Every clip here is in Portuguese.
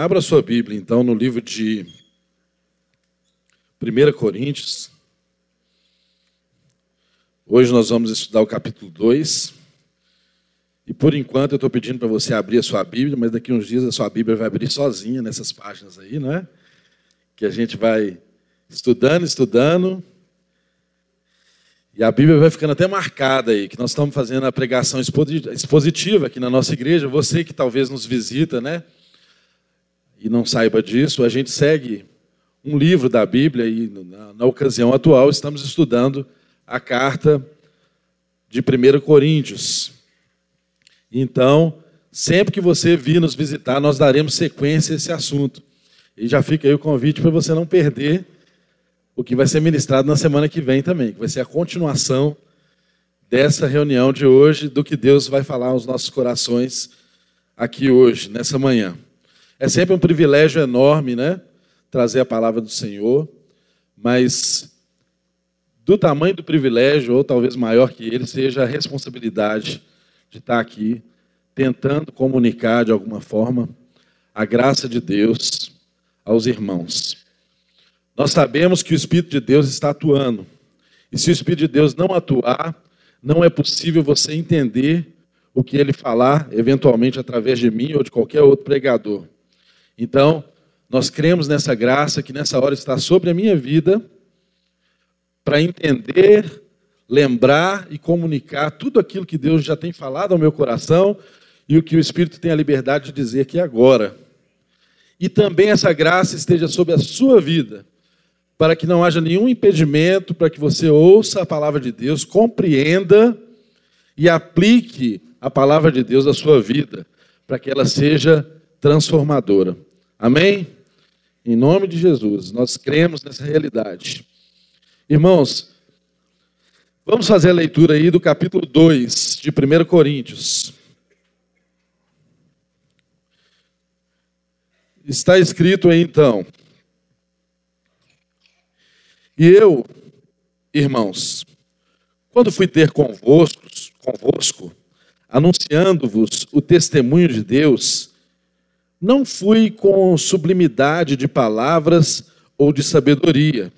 Abra sua Bíblia, então, no livro de 1 Coríntios. Hoje nós vamos estudar o capítulo 2. E por enquanto eu estou pedindo para você abrir a sua Bíblia, mas daqui uns dias a sua Bíblia vai abrir sozinha nessas páginas aí, não é? Que a gente vai estudando, estudando. E a Bíblia vai ficando até marcada aí, que nós estamos fazendo a pregação expositiva aqui na nossa igreja. Você que talvez nos visita, né? E não saiba disso, a gente segue um livro da Bíblia e na, na ocasião atual estamos estudando a carta de 1 Coríntios. Então, sempre que você vir nos visitar, nós daremos sequência a esse assunto. E já fica aí o convite para você não perder o que vai ser ministrado na semana que vem também, que vai ser a continuação dessa reunião de hoje, do que Deus vai falar aos nossos corações aqui hoje, nessa manhã. É sempre um privilégio enorme, né? Trazer a palavra do Senhor, mas do tamanho do privilégio, ou talvez maior que ele, seja a responsabilidade de estar aqui tentando comunicar de alguma forma a graça de Deus aos irmãos. Nós sabemos que o Espírito de Deus está atuando. E se o Espírito de Deus não atuar, não é possível você entender o que ele falar, eventualmente através de mim ou de qualquer outro pregador. Então, nós cremos nessa graça que nessa hora está sobre a minha vida, para entender, lembrar e comunicar tudo aquilo que Deus já tem falado ao meu coração e o que o Espírito tem a liberdade de dizer aqui agora. E também essa graça esteja sobre a sua vida, para que não haja nenhum impedimento para que você ouça a palavra de Deus, compreenda e aplique a palavra de Deus à sua vida, para que ela seja transformadora. Amém? Em nome de Jesus, nós cremos nessa realidade. Irmãos, vamos fazer a leitura aí do capítulo 2 de 1 Coríntios. Está escrito aí então. E eu, irmãos, quando fui ter convosco, convosco anunciando-vos o testemunho de Deus, não fui com sublimidade de palavras ou de sabedoria,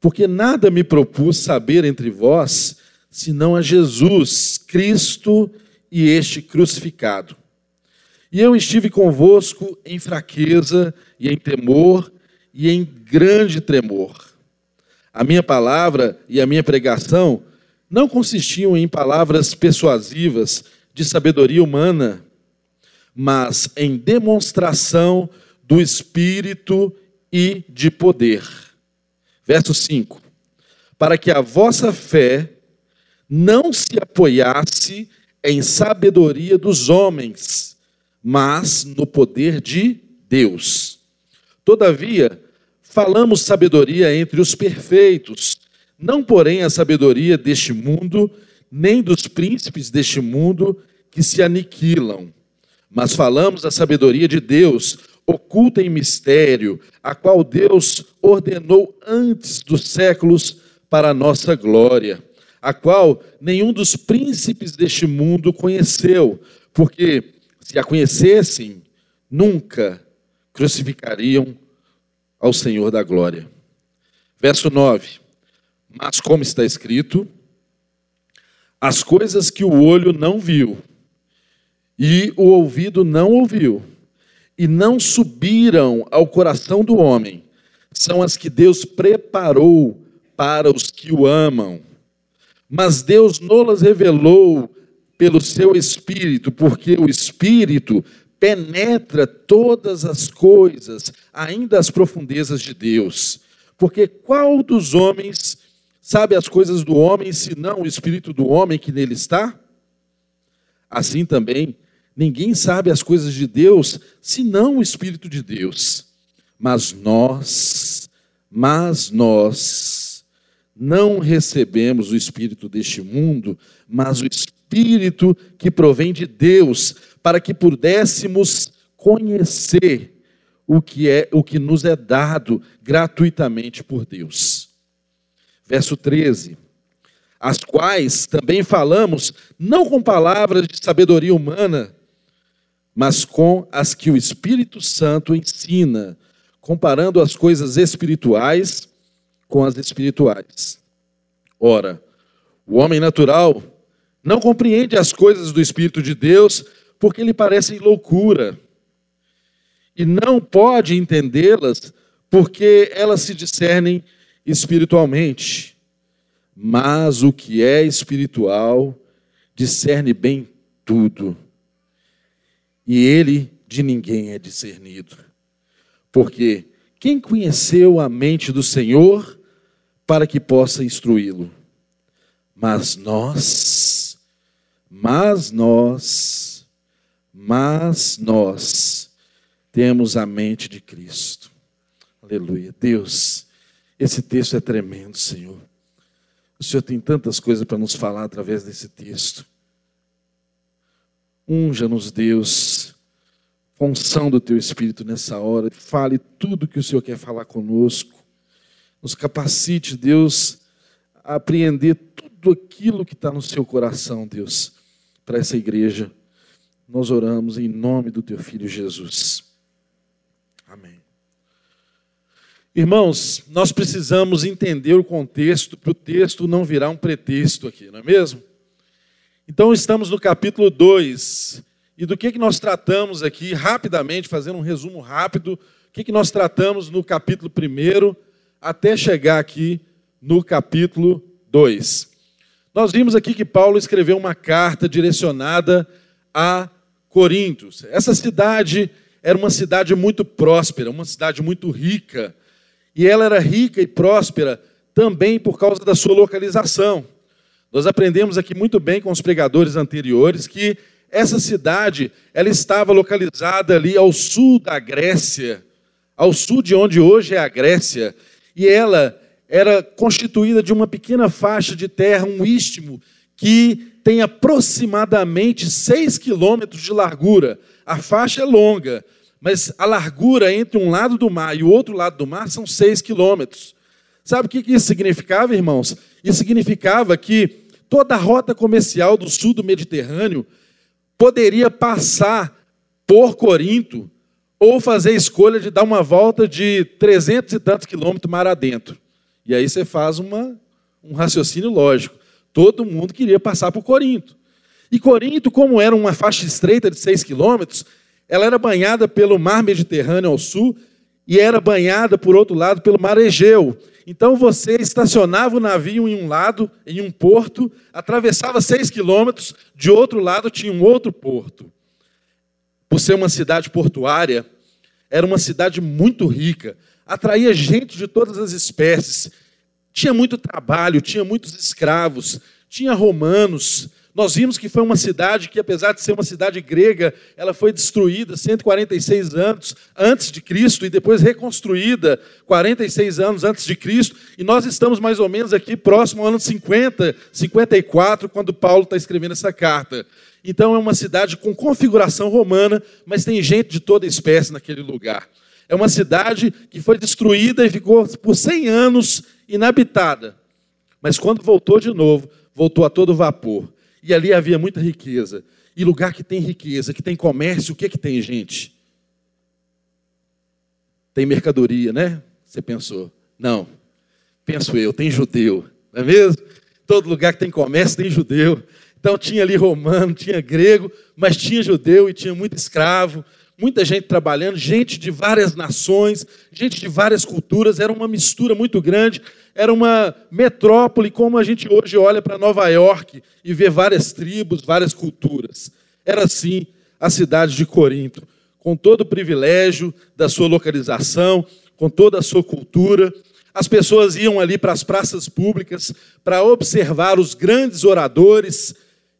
porque nada me propus saber entre vós, senão a Jesus, Cristo e este crucificado. E eu estive convosco em fraqueza e em temor e em grande tremor. A minha palavra e a minha pregação não consistiam em palavras persuasivas de sabedoria humana, mas em demonstração do Espírito e de poder. Verso 5: Para que a vossa fé não se apoiasse em sabedoria dos homens, mas no poder de Deus. Todavia, falamos sabedoria entre os perfeitos, não porém a sabedoria deste mundo, nem dos príncipes deste mundo que se aniquilam, mas falamos a sabedoria de Deus, oculta em mistério, a qual Deus ordenou antes dos séculos para a nossa glória, a qual nenhum dos príncipes deste mundo conheceu, porque se a conhecessem, nunca crucificariam ao Senhor da glória. Verso 9: Mas como está escrito, as coisas que o olho não viu, e o ouvido não ouviu, e não subiram ao coração do homem, são as que Deus preparou para os que o amam. Mas Deus não las revelou pelo seu espírito, porque o espírito penetra todas as coisas, ainda as profundezas de Deus. Porque qual dos homens sabe as coisas do homem, senão o espírito do homem que nele está? Assim também, ninguém sabe as coisas de Deus, senão o espírito de Deus. Mas nós, mas nós não recebemos o espírito deste mundo, mas o espírito que provém de Deus, para que pudéssemos conhecer o que é o que nos é dado gratuitamente por Deus. Verso 13. As quais também falamos não com palavras de sabedoria humana, mas com as que o Espírito Santo ensina, comparando as coisas espirituais com as espirituais. Ora, o homem natural não compreende as coisas do Espírito de Deus porque lhe parecem loucura, e não pode entendê-las porque elas se discernem espiritualmente. Mas o que é espiritual discerne bem tudo, e ele de ninguém é discernido. Porque quem conheceu a mente do Senhor para que possa instruí-lo? Mas nós, mas nós, mas nós temos a mente de Cristo. Aleluia. Deus, esse texto é tremendo, Senhor. O Senhor tem tantas coisas para nos falar através desse texto. Unja-nos, Deus, função do Teu Espírito nessa hora. Fale tudo que o Senhor quer falar conosco. Nos capacite, Deus, a apreender tudo aquilo que está no Seu coração, Deus, para essa igreja. Nós oramos em nome do Teu Filho Jesus. Amém. Irmãos, nós precisamos entender o contexto para o texto não virar um pretexto aqui, não é mesmo? Então, estamos no capítulo 2. E do que, que nós tratamos aqui, rapidamente, fazendo um resumo rápido, o que, que nós tratamos no capítulo 1 até chegar aqui no capítulo 2. Nós vimos aqui que Paulo escreveu uma carta direcionada a Corintos. Essa cidade era uma cidade muito próspera, uma cidade muito rica. E ela era rica e próspera também por causa da sua localização. Nós aprendemos aqui muito bem com os pregadores anteriores que essa cidade, ela estava localizada ali ao sul da Grécia, ao sul de onde hoje é a Grécia, e ela era constituída de uma pequena faixa de terra, um istmo, que tem aproximadamente 6 quilômetros de largura. A faixa é longa, mas a largura entre um lado do mar e o outro lado do mar são seis quilômetros. Sabe o que isso significava, irmãos? Isso significava que toda a rota comercial do sul do Mediterrâneo poderia passar por Corinto ou fazer a escolha de dar uma volta de trezentos e tantos quilômetros mar adentro. E aí você faz uma, um raciocínio lógico. Todo mundo queria passar por Corinto. E Corinto, como era uma faixa estreita de seis quilômetros, ela era banhada pelo mar Mediterrâneo ao sul e era banhada, por outro lado, pelo mar Egeu. Então você estacionava o navio em um lado, em um porto, atravessava seis quilômetros, de outro lado tinha um outro porto. Por ser uma cidade portuária, era uma cidade muito rica, atraía gente de todas as espécies, tinha muito trabalho, tinha muitos escravos, tinha romanos, nós vimos que foi uma cidade que, apesar de ser uma cidade grega, ela foi destruída 146 anos antes de Cristo e depois reconstruída 46 anos antes de Cristo. E nós estamos mais ou menos aqui próximo ao ano 50, 54, quando Paulo está escrevendo essa carta. Então é uma cidade com configuração romana, mas tem gente de toda espécie naquele lugar. É uma cidade que foi destruída e ficou por 100 anos inabitada. Mas quando voltou de novo, voltou a todo vapor. E ali havia muita riqueza. E lugar que tem riqueza, que tem comércio, o que é que tem, gente? Tem mercadoria, né? Você pensou? Não. Penso eu, tem judeu, não é mesmo? Todo lugar que tem comércio tem judeu. Então tinha ali romano, tinha grego, mas tinha judeu e tinha muito escravo, muita gente trabalhando, gente de várias nações, gente de várias culturas, era uma mistura muito grande, era uma metrópole como a gente hoje olha para Nova York e vê várias tribos, várias culturas. Era assim a cidade de Corinto, com todo o privilégio da sua localização, com toda a sua cultura. As pessoas iam ali para as praças públicas para observar os grandes oradores,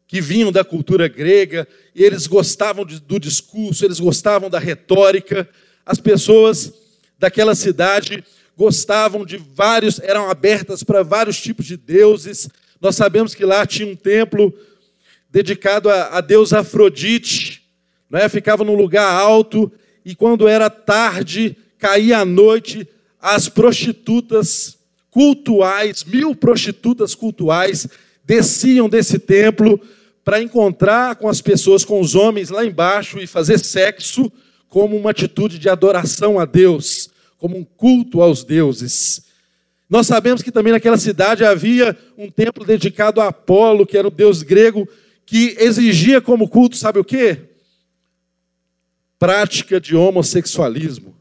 que vinham da cultura grega, e eles gostavam do discurso, eles gostavam da retórica. As pessoas daquela cidade gostavam de vários, eram abertas para vários tipos de deuses. Nós sabemos que lá tinha um templo dedicado a, a Deus Afrodite, não é? ficava num lugar alto, e quando era tarde, caía a noite, as prostitutas cultuais, mil prostitutas cultuais, desciam desse templo para encontrar com as pessoas, com os homens lá embaixo e fazer sexo como uma atitude de adoração a Deus, como um culto aos deuses. Nós sabemos que também naquela cidade havia um templo dedicado a Apolo, que era o deus grego, que exigia como culto, sabe o quê? Prática de homossexualismo.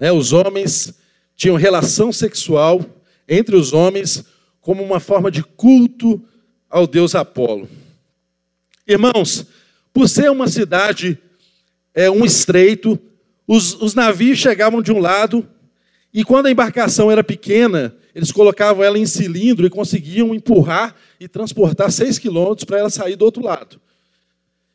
É, os homens tinham relação sexual entre os homens como uma forma de culto ao deus Apolo. Irmãos, por ser uma cidade, é, um estreito, os, os navios chegavam de um lado e quando a embarcação era pequena, eles colocavam ela em cilindro e conseguiam empurrar e transportar seis quilômetros para ela sair do outro lado.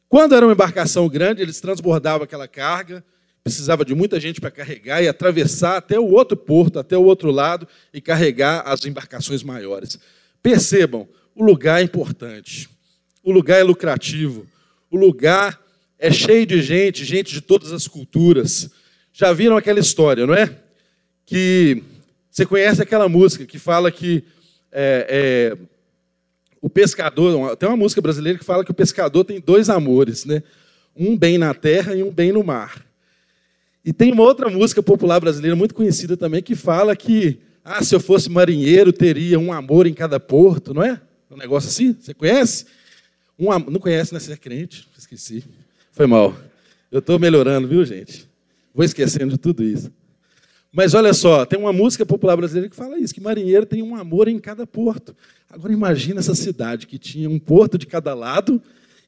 Quando era uma embarcação grande, eles transbordavam aquela carga, precisava de muita gente para carregar e atravessar até o outro porto, até o outro lado e carregar as embarcações maiores. Percebam, o lugar é importante, o lugar é lucrativo, o lugar é cheio de gente, gente de todas as culturas. Já viram aquela história, não é? que você conhece aquela música que fala que é, é, o pescador, tem uma música brasileira que fala que o pescador tem dois amores, né? Um bem na terra e um bem no mar. E tem uma outra música popular brasileira muito conhecida também que fala que, ah, se eu fosse marinheiro, teria um amor em cada porto, não é? Um negócio assim, você conhece? Um, não conhece, né? Você é crente? Esqueci. Foi mal. Eu estou melhorando, viu, gente? Vou esquecendo de tudo isso. Mas olha só, tem uma música popular brasileira que fala isso, que marinheiro tem um amor em cada porto. Agora imagina essa cidade que tinha um porto de cada lado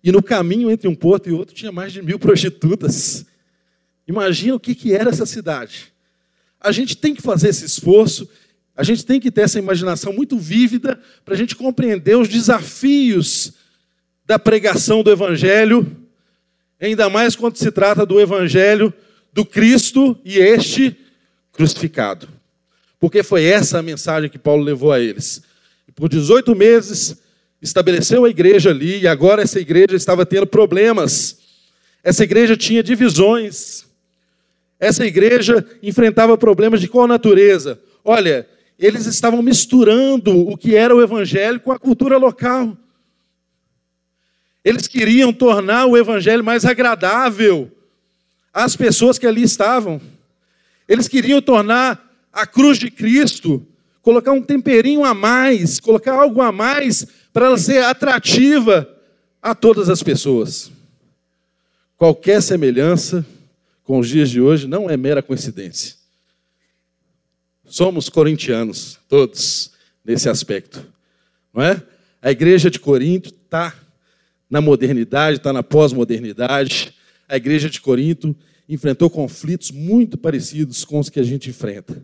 e no caminho entre um porto e outro tinha mais de mil prostitutas. Imagina o que, que era essa cidade. A gente tem que fazer esse esforço, a gente tem que ter essa imaginação muito vívida para a gente compreender os desafios da pregação do Evangelho, ainda mais quando se trata do Evangelho do Cristo e este crucificado. Porque foi essa a mensagem que Paulo levou a eles. Por 18 meses estabeleceu a igreja ali e agora essa igreja estava tendo problemas. Essa igreja tinha divisões. Essa igreja enfrentava problemas de qual natureza? Olha, eles estavam misturando o que era o evangelho com a cultura local. Eles queriam tornar o evangelho mais agradável às pessoas que ali estavam. Eles queriam tornar a cruz de Cristo, colocar um temperinho a mais, colocar algo a mais para ela ser atrativa a todas as pessoas. Qualquer semelhança com os dias de hoje não é mera coincidência. Somos corintianos, todos, nesse aspecto. Não é? A igreja de Corinto está na modernidade, está na pós-modernidade. A igreja de Corinto enfrentou conflitos muito parecidos com os que a gente enfrenta.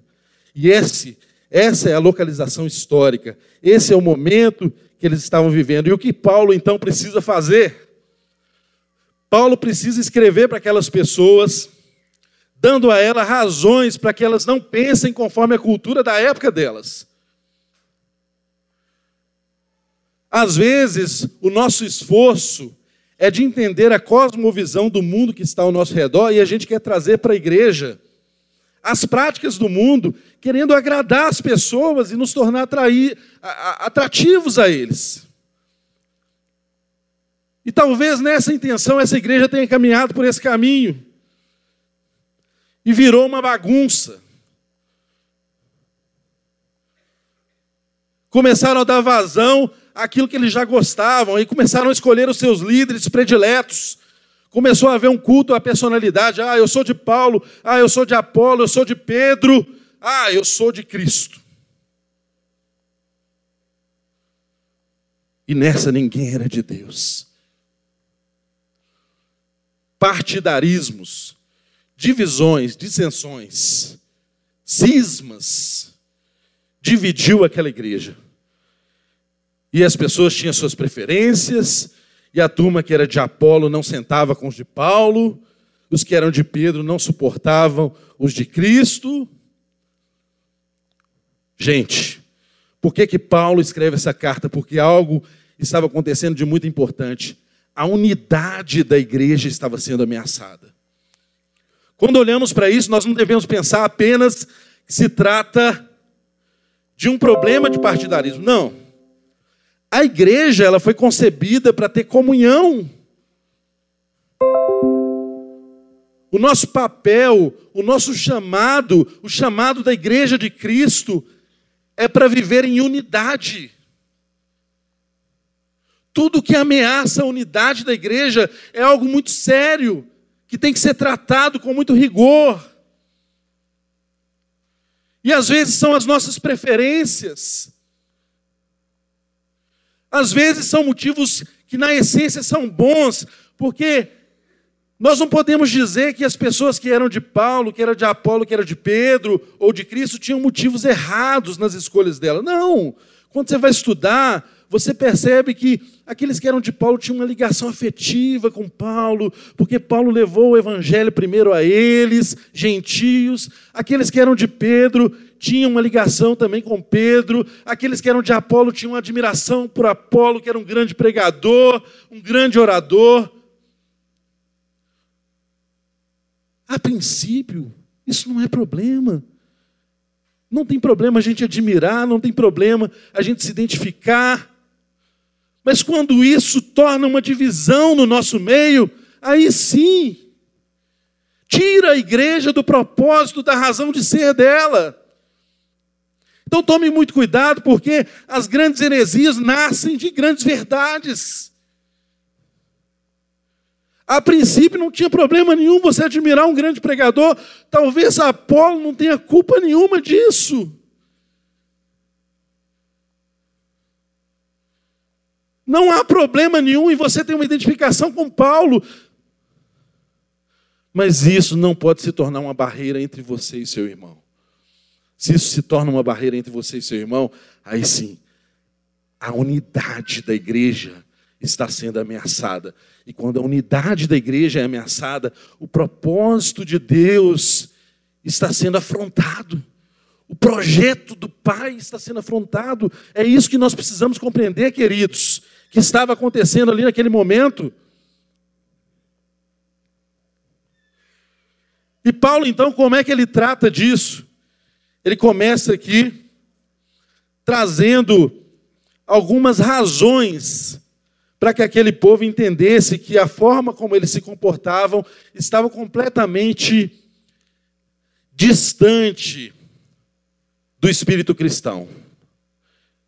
E esse, essa é a localização histórica, esse é o momento que eles estavam vivendo. E o que Paulo então precisa fazer? Paulo precisa escrever para aquelas pessoas, dando a elas razões para que elas não pensem conforme a cultura da época delas. Às vezes, o nosso esforço é de entender a cosmovisão do mundo que está ao nosso redor e a gente quer trazer para a igreja as práticas do mundo, querendo agradar as pessoas e nos tornar atrair, atrativos a eles. E talvez nessa intenção essa igreja tenha caminhado por esse caminho e virou uma bagunça. Começaram a dar vazão aquilo que eles já gostavam e começaram a escolher os seus líderes prediletos. Começou a haver um culto à personalidade. Ah, eu sou de Paulo. Ah, eu sou de Apolo. Eu sou de Pedro. Ah, eu sou de Cristo. E nessa ninguém era de Deus. Partidarismos, divisões, dissensões, cismas, dividiu aquela igreja. E as pessoas tinham suas preferências, e a turma que era de Apolo não sentava com os de Paulo, os que eram de Pedro não suportavam os de Cristo. Gente, por que que Paulo escreve essa carta? Porque algo estava acontecendo de muito importante. A unidade da igreja estava sendo ameaçada. Quando olhamos para isso, nós não devemos pensar apenas que se trata de um problema de partidarismo. Não A igreja, ela foi concebida para ter comunhão. O nosso papel, o nosso chamado, o chamado da igreja de Cristo é para viver em unidade. Tudo que ameaça a unidade da igreja é algo muito sério, que tem que ser tratado com muito rigor. E às vezes são as nossas preferências. Às vezes são motivos que na essência são bons, porque nós não podemos dizer que as pessoas que eram de Paulo, que eram de Apolo, que eram de Pedro ou de Cristo tinham motivos errados nas escolhas dela. Não. Quando você vai estudar, você percebe que aqueles que eram de Paulo tinham uma ligação afetiva com Paulo, porque Paulo levou o evangelho primeiro a eles, gentios. Aqueles que eram de Pedro tinham uma ligação também com Pedro. Aqueles que eram de Apolo tinham admiração por Apolo, que era um grande pregador, um grande orador. A princípio, isso não é problema. Não tem problema a gente admirar, não tem problema a gente se identificar. Mas quando isso torna uma divisão no nosso meio, aí sim, tira a igreja do propósito, da razão de ser dela. Então tome muito cuidado, porque as grandes heresias nascem de grandes verdades. A princípio não tinha problema nenhum você admirar um grande pregador, talvez Apolo não tenha culpa nenhuma disso. Não há problema nenhum em você ter uma identificação com Paulo. Mas isso não pode se tornar uma barreira entre você e seu irmão. Se isso se torna uma barreira entre você e seu irmão, aí sim, a unidade da igreja está sendo ameaçada. E quando a unidade da igreja é ameaçada, o propósito de Deus está sendo afrontado. O projeto do Pai está sendo afrontado. É isso que nós precisamos compreender, queridos que estava acontecendo ali naquele momento. E Paulo, então, como é que ele trata disso? Ele começa aqui trazendo algumas razões para que aquele povo entendesse que a forma como eles se comportavam estava completamente distante do espírito cristão,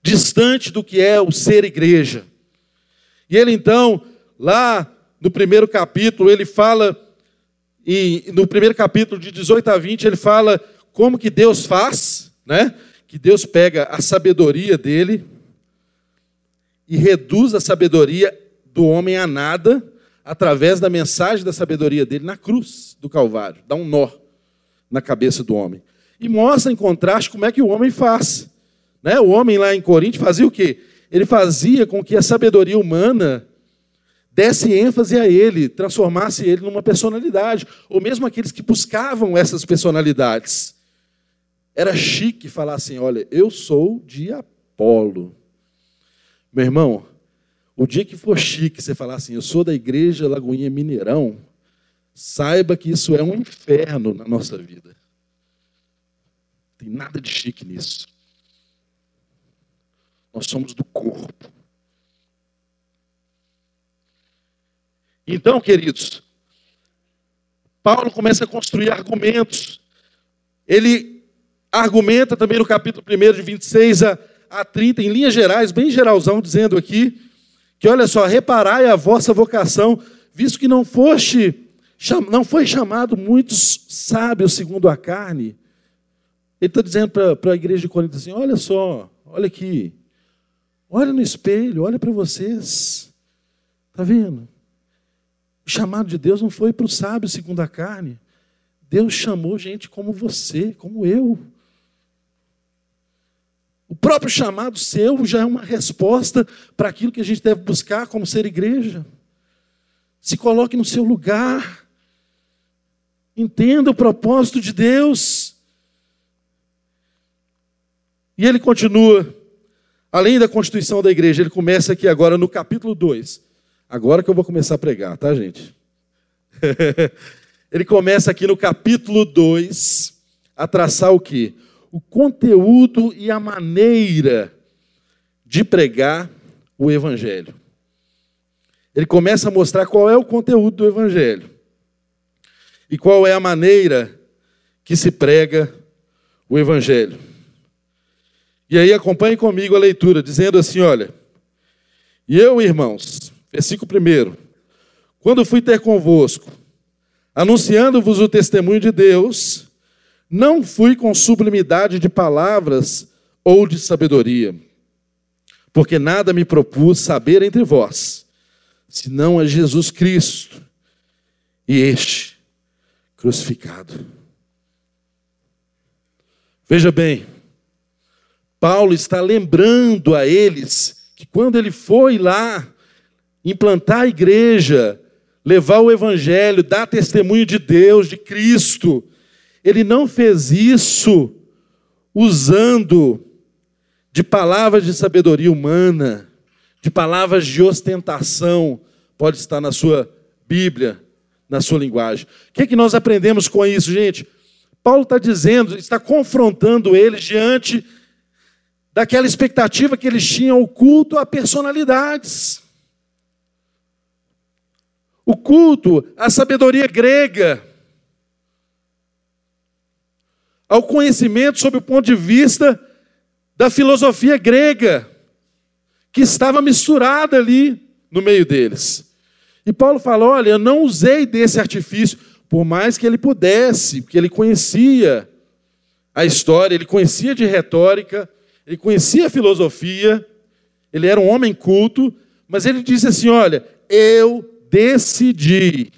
distante do que é o ser igreja. E ele então, lá no primeiro capítulo, ele fala, e no primeiro capítulo de 18 a 20, ele fala como que Deus faz, né? Que Deus pega a sabedoria dele e reduz a sabedoria do homem a nada através da mensagem da sabedoria dele na cruz do Calvário, dá um nó na cabeça do homem. E mostra em contraste como é que o homem faz. Né? O homem lá em Corinto fazia o quê? ele fazia com que a sabedoria humana desse ênfase a ele, transformasse ele numa personalidade, ou mesmo aqueles que buscavam essas personalidades. Era chique falar assim: olha, eu sou de Apolo. Meu irmão, o dia que for chique você falar assim, eu sou da igreja Lagoinha Mineirão, saiba que isso é um inferno na nossa vida. Não tem nada de chique nisso. Nós somos do corpo. Então, queridos, Paulo começa a construir argumentos. Ele argumenta também no capítulo 1, de 26 a, a 30, em linhas gerais, bem geralzão, dizendo aqui, que olha só, reparai a vossa vocação, visto que não foste, não foi chamado muitos sábios segundo a carne. Ele está dizendo para a igreja de Corinto assim: olha só, olha aqui, Olha no espelho, olha para vocês. Está vendo? O chamado de Deus não foi para o sábio segundo a carne. Deus chamou gente como você, como eu. O próprio chamado seu já é uma resposta para aquilo que a gente deve buscar como ser igreja. Se coloque no seu lugar. Entenda o propósito de Deus. E ele continua Além da constituição da igreja, ele começa aqui agora no capítulo 2. Agora que eu vou começar a pregar, tá, gente? ele começa aqui no capítulo 2 a traçar o que? O conteúdo e a maneira de pregar o Evangelho. Ele começa a mostrar qual é o conteúdo do Evangelho e qual é a maneira que se prega o Evangelho. E aí acompanhe comigo a leitura, dizendo assim: olha, e eu, irmãos, versículo 1, quando fui ter convosco, anunciando-vos o testemunho de Deus, não fui com sublimidade de palavras ou de sabedoria, porque nada me propus saber entre vós, senão a Jesus Cristo e este crucificado. Veja bem, Paulo está lembrando a eles que quando ele foi lá implantar a igreja, levar o evangelho, dar testemunho de Deus, de Cristo, ele não fez isso usando de palavras de sabedoria humana, de palavras de ostentação, pode estar na sua Bíblia, na sua linguagem. O que, é que nós aprendemos com isso, gente? Paulo está dizendo, está confrontando eles diante daquela expectativa que eles tinham o culto a personalidades. O culto à sabedoria grega, ao conhecimento sob o ponto de vista da filosofia grega, que estava misturada ali no meio deles. E Paulo fala: olha, eu não usei desse artifício, por mais que ele pudesse, porque ele conhecia a história, ele conhecia de retórica, ele conhecia a filosofia, ele era um homem culto, mas ele disse assim: olha, eu decidi,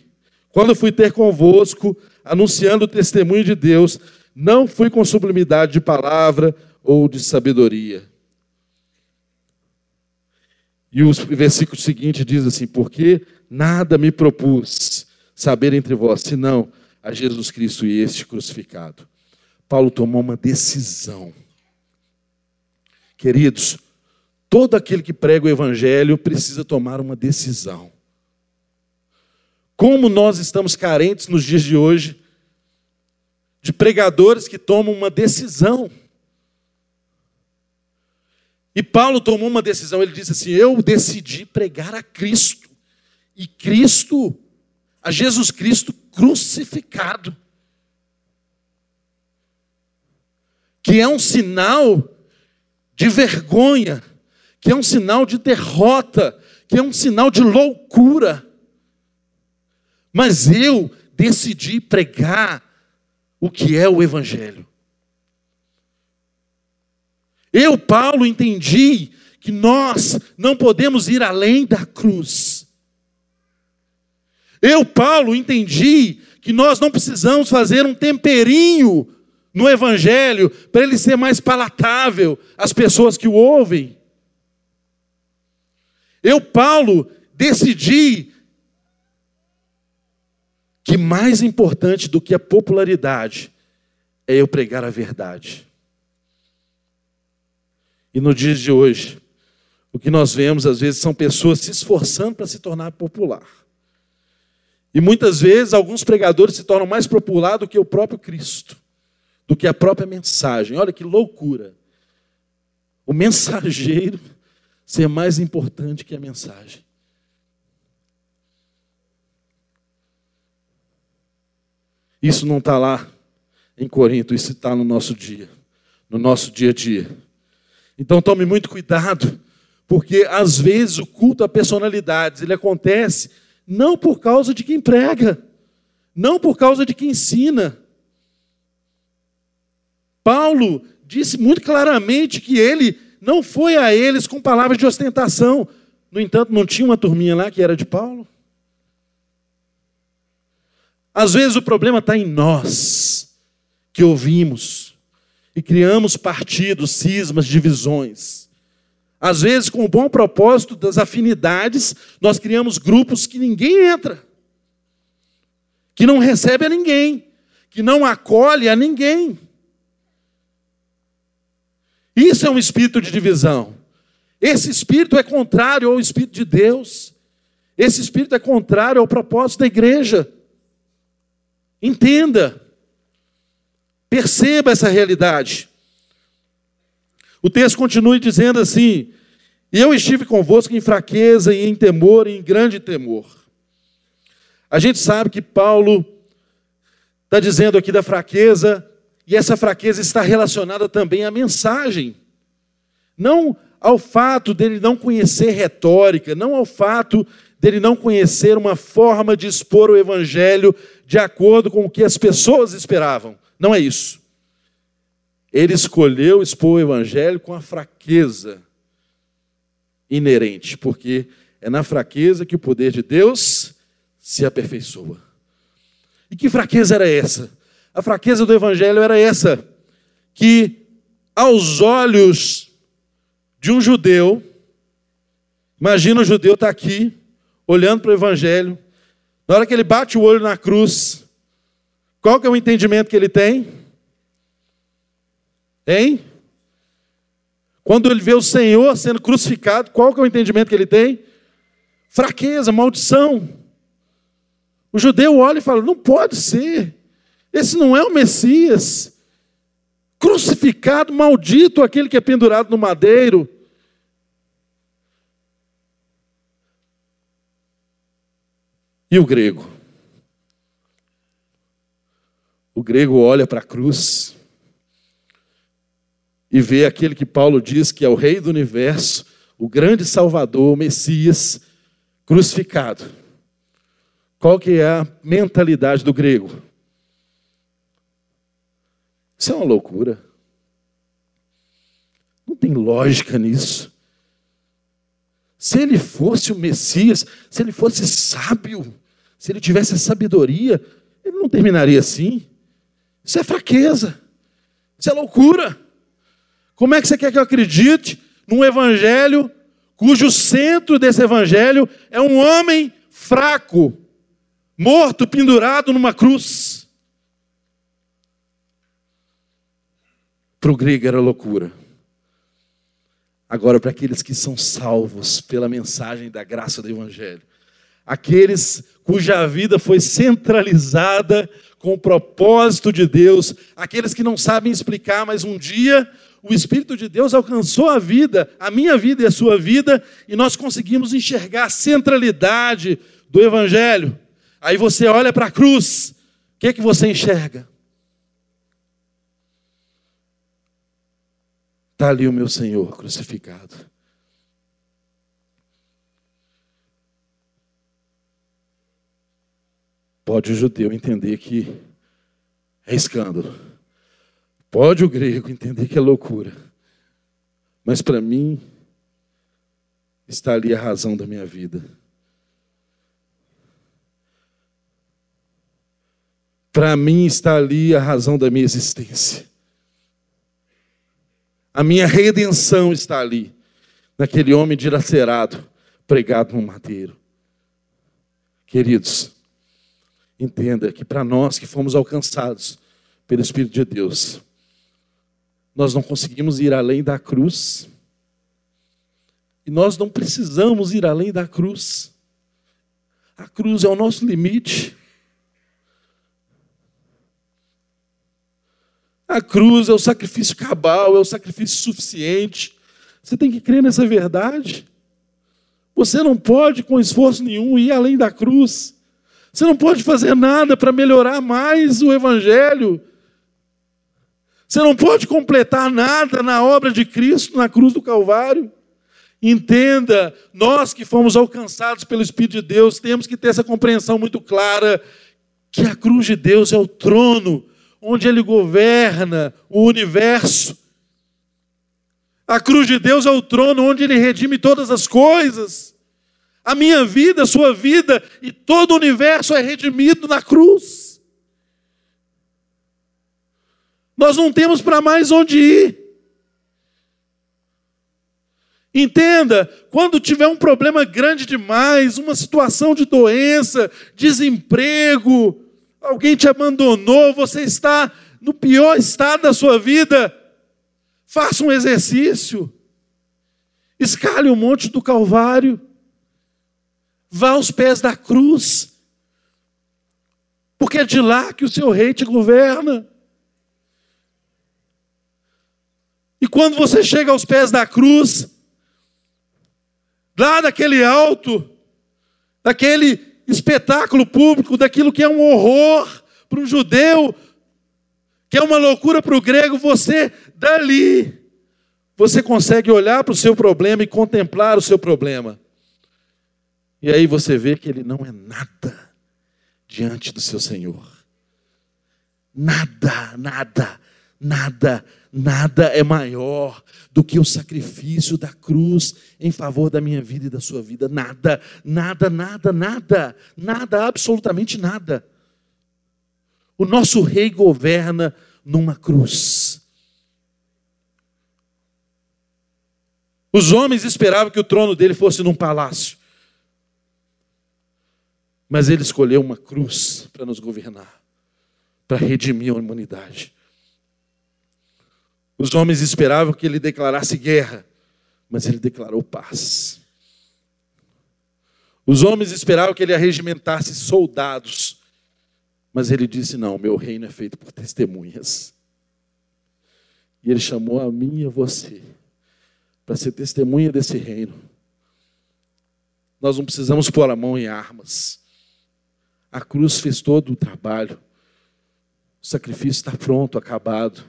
quando fui ter convosco, anunciando o testemunho de Deus, não fui com sublimidade de palavra ou de sabedoria. E o versículo seguinte diz assim: Porque nada me propus saber entre vós, senão a Jesus Cristo e este crucificado. Paulo tomou uma decisão. Queridos, todo aquele que prega o Evangelho precisa tomar uma decisão. Como nós estamos carentes nos dias de hoje de pregadores que tomam uma decisão. E Paulo tomou uma decisão, ele disse assim: Eu decidi pregar a Cristo, e Cristo, a Jesus Cristo crucificado, que é um sinal de vergonha, que é um sinal de derrota, que é um sinal de loucura. Mas eu decidi pregar o que é o Evangelho. Eu, Paulo, entendi que nós não podemos ir além da cruz. Eu, Paulo, entendi que nós não precisamos fazer um temperinho no Evangelho para ele ser mais palatável às pessoas que o ouvem. Eu, Paulo, decidi que mais importante do que a popularidade é eu pregar a verdade. E no dia de hoje, o que nós vemos às vezes são pessoas se esforçando para se tornar popular. E muitas vezes alguns pregadores se tornam mais popular do que o próprio Cristo, do que a própria mensagem. Olha que loucura. O mensageiro ser mais importante que a mensagem. Isso não está lá em Corinto, isso está no nosso dia, no nosso dia a dia. Então tome muito cuidado, porque às vezes o culto a personalidades ele acontece não por causa de quem prega, não por causa de quem ensina. Paulo disse muito claramente que ele não foi a eles com palavras de ostentação. No entanto, não tinha uma turminha lá que era de Paulo? Às vezes o problema está em nós, que ouvimos, e criamos partidos, cismas, divisões. Às vezes, com o bom propósito das afinidades, nós criamos grupos que ninguém entra, que não recebe a ninguém, que não acolhe a ninguém. Isso é um espírito de divisão. Esse espírito é contrário ao espírito de Deus. Esse espírito é contrário ao propósito da igreja. Entenda. Perceba essa realidade. O texto continua dizendo assim: eu estive convosco em fraqueza e em temor, e em grande temor. A gente sabe que Paulo está dizendo aqui da fraqueza, e essa fraqueza está relacionada também à mensagem. Não ao fato dele não conhecer retórica, não ao fato dele não conhecer uma forma de expor o evangelho de acordo com o que as pessoas esperavam. Não é isso. Ele escolheu expor o evangelho com a fraqueza inerente, porque é na fraqueza que o poder de Deus se aperfeiçoa. E que fraqueza era essa? A fraqueza do evangelho era essa, que aos olhos de um judeu, imagina o judeu estar tá aqui, olhando para o evangelho, na hora que ele bate o olho na cruz, qual que é o entendimento que ele tem? Hein? Quando ele vê o Senhor sendo crucificado, qual que é o entendimento que ele tem? Fraqueza, maldição. O judeu olha e fala: não pode ser. Esse não é o Messias. Crucificado, maldito aquele que é pendurado no madeiro. E o grego? O grego olha para a cruz e vê aquele que Paulo diz que é o rei do universo, o grande salvador, o Messias, crucificado. Qual que é a mentalidade do grego? Isso é uma loucura. Não tem lógica nisso. Se ele fosse o Messias, se ele fosse sábio, se ele tivesse sabedoria, ele não terminaria assim. Isso é fraqueza. Isso é loucura. Como é que você quer que eu acredite num evangelho cujo centro desse evangelho é um homem fraco, morto, pendurado numa cruz? Para o grego era loucura. Agora, para aqueles que são salvos pela mensagem da graça do Evangelho, aqueles cuja vida foi centralizada com o propósito de Deus, aqueles que não sabem explicar, mas um dia o Espírito de Deus alcançou a vida, a minha vida e a sua vida, e nós conseguimos enxergar a centralidade do Evangelho. Aí você olha para a cruz, o que, é que você enxerga? Está ali o meu Senhor crucificado. Pode o judeu entender que é escândalo. Pode o grego entender que é loucura. Mas para mim, está ali a razão da minha vida. Para mim está ali a razão da minha existência. A minha redenção está ali, naquele homem dilacerado, pregado no madeiro. Queridos, entenda que para nós que fomos alcançados pelo Espírito de Deus, nós não conseguimos ir além da cruz. E nós não precisamos ir além da cruz. A cruz é o nosso limite. A cruz é o sacrifício cabal, é o sacrifício suficiente. Você tem que crer nessa verdade. Você não pode, com esforço nenhum, ir além da cruz. Você não pode fazer nada para melhorar mais o Evangelho. Você não pode completar nada na obra de Cristo na cruz do Calvário. Entenda, nós que fomos alcançados pelo Espírito de Deus, temos que ter essa compreensão muito clara que a cruz de Deus é o trono onde ele governa o universo. A cruz de Deus é o trono onde ele redime todas as coisas. A minha vida, a sua vida e todo o universo é redimido na cruz. Nós não temos para mais onde ir. Entenda, quando tiver um problema grande demais, uma situação de doença, desemprego, alguém te abandonou, você está no pior estado da sua vida, faça um exercício. Escale o monte do Calvário. Vá aos pés da cruz. Porque é de lá que o seu rei te governa. E quando você chega aos pés da cruz, lá daquele alto, daquele espetáculo público, daquilo que é um horror para um judeu, que é uma loucura para o grego, você dali, você consegue olhar para o seu problema e contemplar o seu problema. E aí você vê que ele não é nada diante do seu Senhor. Nada, nada, nada, nada é maior do que o sacrifício da cruz em favor da minha vida e da sua vida. Nada, nada, nada, nada, nada, absolutamente nada. O nosso rei governa numa cruz. Os homens esperavam que o trono dele fosse num palácio. Mas ele escolheu uma cruz para nos governar, para redimir a humanidade. Os homens esperavam que ele declarasse guerra, mas ele declarou paz. Os homens esperavam que ele arregimentasse soldados, mas ele disse: Não, meu reino é feito por testemunhas. E ele chamou a mim e a você para ser testemunha desse reino. Nós não precisamos pôr a mão em armas. A cruz fez todo o trabalho. O sacrifício está pronto, acabado.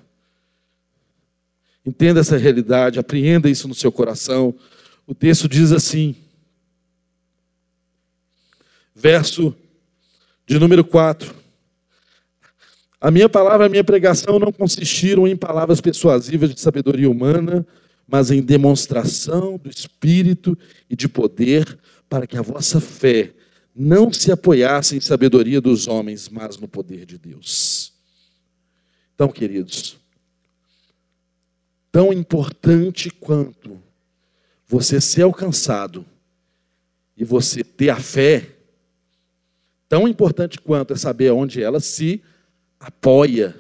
Entenda essa realidade, apreenda isso no seu coração. O texto diz assim, verso de número 4. A minha palavra, a minha pregação não consistiram em palavras persuasivas de sabedoria humana, mas em demonstração do Espírito e de poder, para que a vossa fé não se apoiasse em sabedoria dos homens, mas no poder de Deus. Então, queridos, tão importante quanto você ser alcançado e você ter a fé, tão importante quanto é saber onde ela se apoia.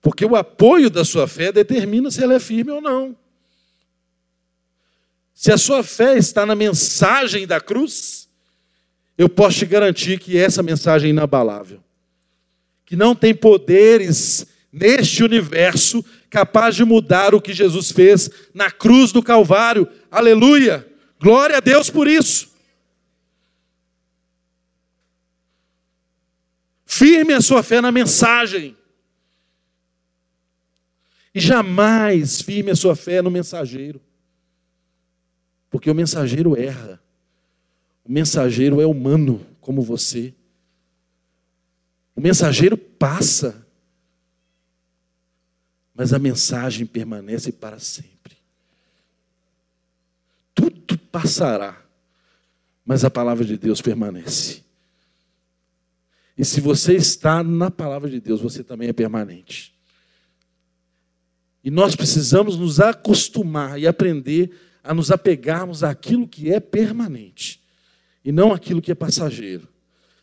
Porque o apoio da sua fé determina se ela é firme ou não. Se a sua fé está na mensagem da cruz, eu posso te garantir que essa mensagem é inabalável. Que não tem poderes neste universo capaz de mudar o que Jesus fez na cruz do Calvário. Aleluia! Glória a Deus por isso. Firme a sua fé na mensagem. E jamais firme a sua fé no mensageiro. Porque o mensageiro erra. O mensageiro é humano, como você. O mensageiro passa mas a mensagem permanece para sempre. Tudo passará, mas a palavra de Deus permanece. E se você está na palavra de Deus, você também é permanente. E nós precisamos nos acostumar e aprender a nos apegarmos àquilo que é permanente, e não aquilo que é passageiro,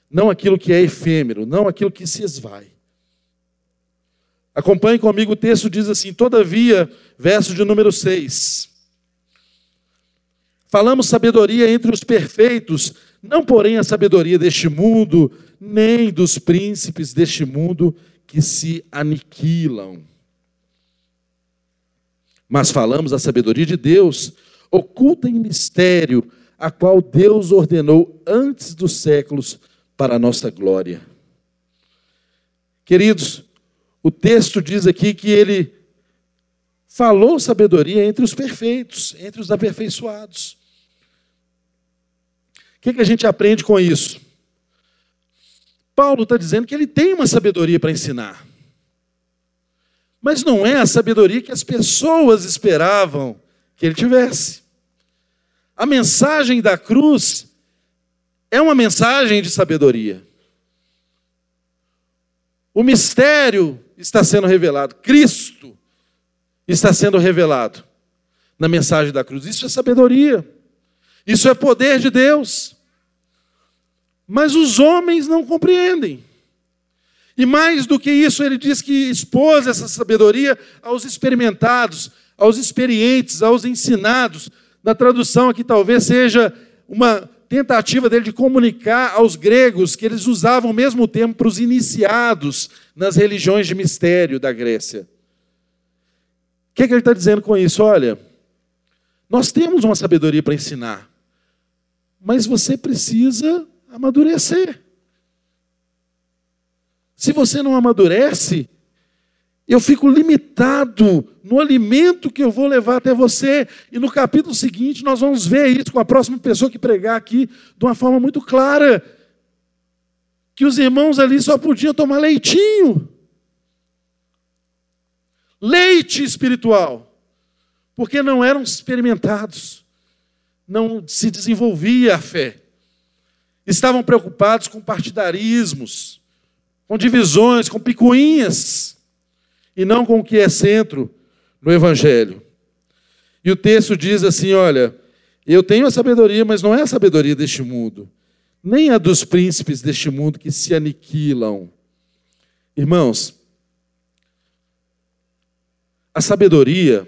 não aquilo que é efêmero, não aquilo que se esvai. Acompanhe comigo o texto, diz assim: Todavia, verso de número 6. Falamos sabedoria entre os perfeitos, não porém a sabedoria deste mundo, nem dos príncipes deste mundo que se aniquilam. Mas falamos a sabedoria de Deus, oculta em mistério, a qual Deus ordenou antes dos séculos para a nossa glória. Queridos, o texto diz aqui que ele falou sabedoria entre os perfeitos, entre os aperfeiçoados. O que, que a gente aprende com isso? Paulo está dizendo que ele tem uma sabedoria para ensinar. Mas não é a sabedoria que as pessoas esperavam que ele tivesse. A mensagem da cruz é uma mensagem de sabedoria. O mistério está sendo revelado. Cristo está sendo revelado na mensagem da cruz. Isso é sabedoria. Isso é poder de Deus. Mas os homens não compreendem. E mais do que isso, ele diz que expôs essa sabedoria aos experimentados, aos experientes, aos ensinados. Na tradução aqui talvez seja uma tentativa dele de comunicar aos gregos que eles usavam o mesmo termo para os iniciados nas religiões de mistério da Grécia. O que, é que ele está dizendo com isso? Olha, Nós temos uma sabedoria para ensinar, mas você precisa amadurecer. Se você não amadurece, eu fico limitado no alimento que eu vou levar até você. E no capítulo seguinte, nós vamos ver isso com a próxima pessoa que pregar aqui de uma forma muito clara. Que os irmãos ali só podiam tomar leitinho. Leite espiritual. Porque não eram experimentados. Não se desenvolvia a fé. Estavam preocupados com partidarismos, com divisões, com picuinhas e não com o que é centro no Evangelho. E o texto diz assim: olha, eu tenho a sabedoria, mas não é a sabedoria deste mundo, nem a dos príncipes deste mundo que se aniquilam. Irmãos, a sabedoria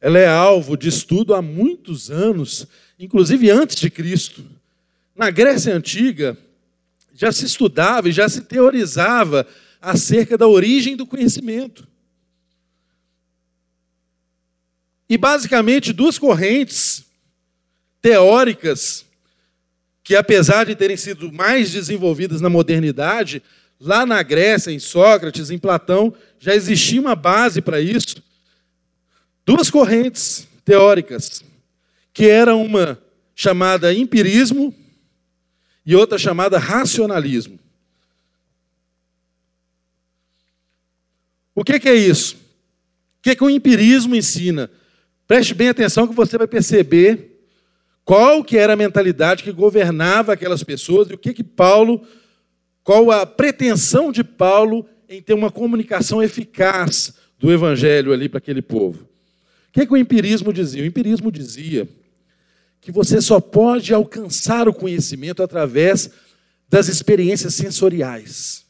ela é alvo de estudo há muitos anos, inclusive antes de Cristo. Na Grécia Antiga, já se estudava e já se teorizava acerca da origem do conhecimento. E basicamente duas correntes teóricas que apesar de terem sido mais desenvolvidas na modernidade, lá na Grécia, em Sócrates, em Platão, já existia uma base para isso. Duas correntes teóricas, que era uma chamada empirismo e outra chamada racionalismo. O que, é isso? O que, que o empirismo ensina? Preste bem atenção que você vai perceber qual que era a mentalidade que governava aquelas pessoas e o que que Paulo, qual a pretensão de Paulo em ter uma comunicação eficaz do evangelho ali para aquele povo. O que, que o empirismo dizia? O empirismo dizia que você só pode alcançar o conhecimento através das experiências sensoriais.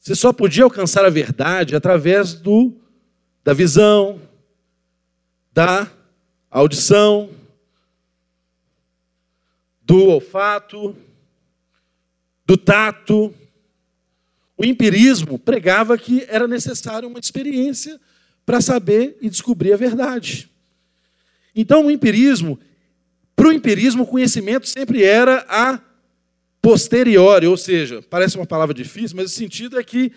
Você só podia alcançar a verdade através do da visão, da audição, do olfato, do tato. O empirismo pregava que era necessário uma experiência para saber e descobrir a verdade. Então, o empirismo, para o empirismo, o conhecimento sempre era a posteriori, ou seja, parece uma palavra difícil, mas o sentido é que,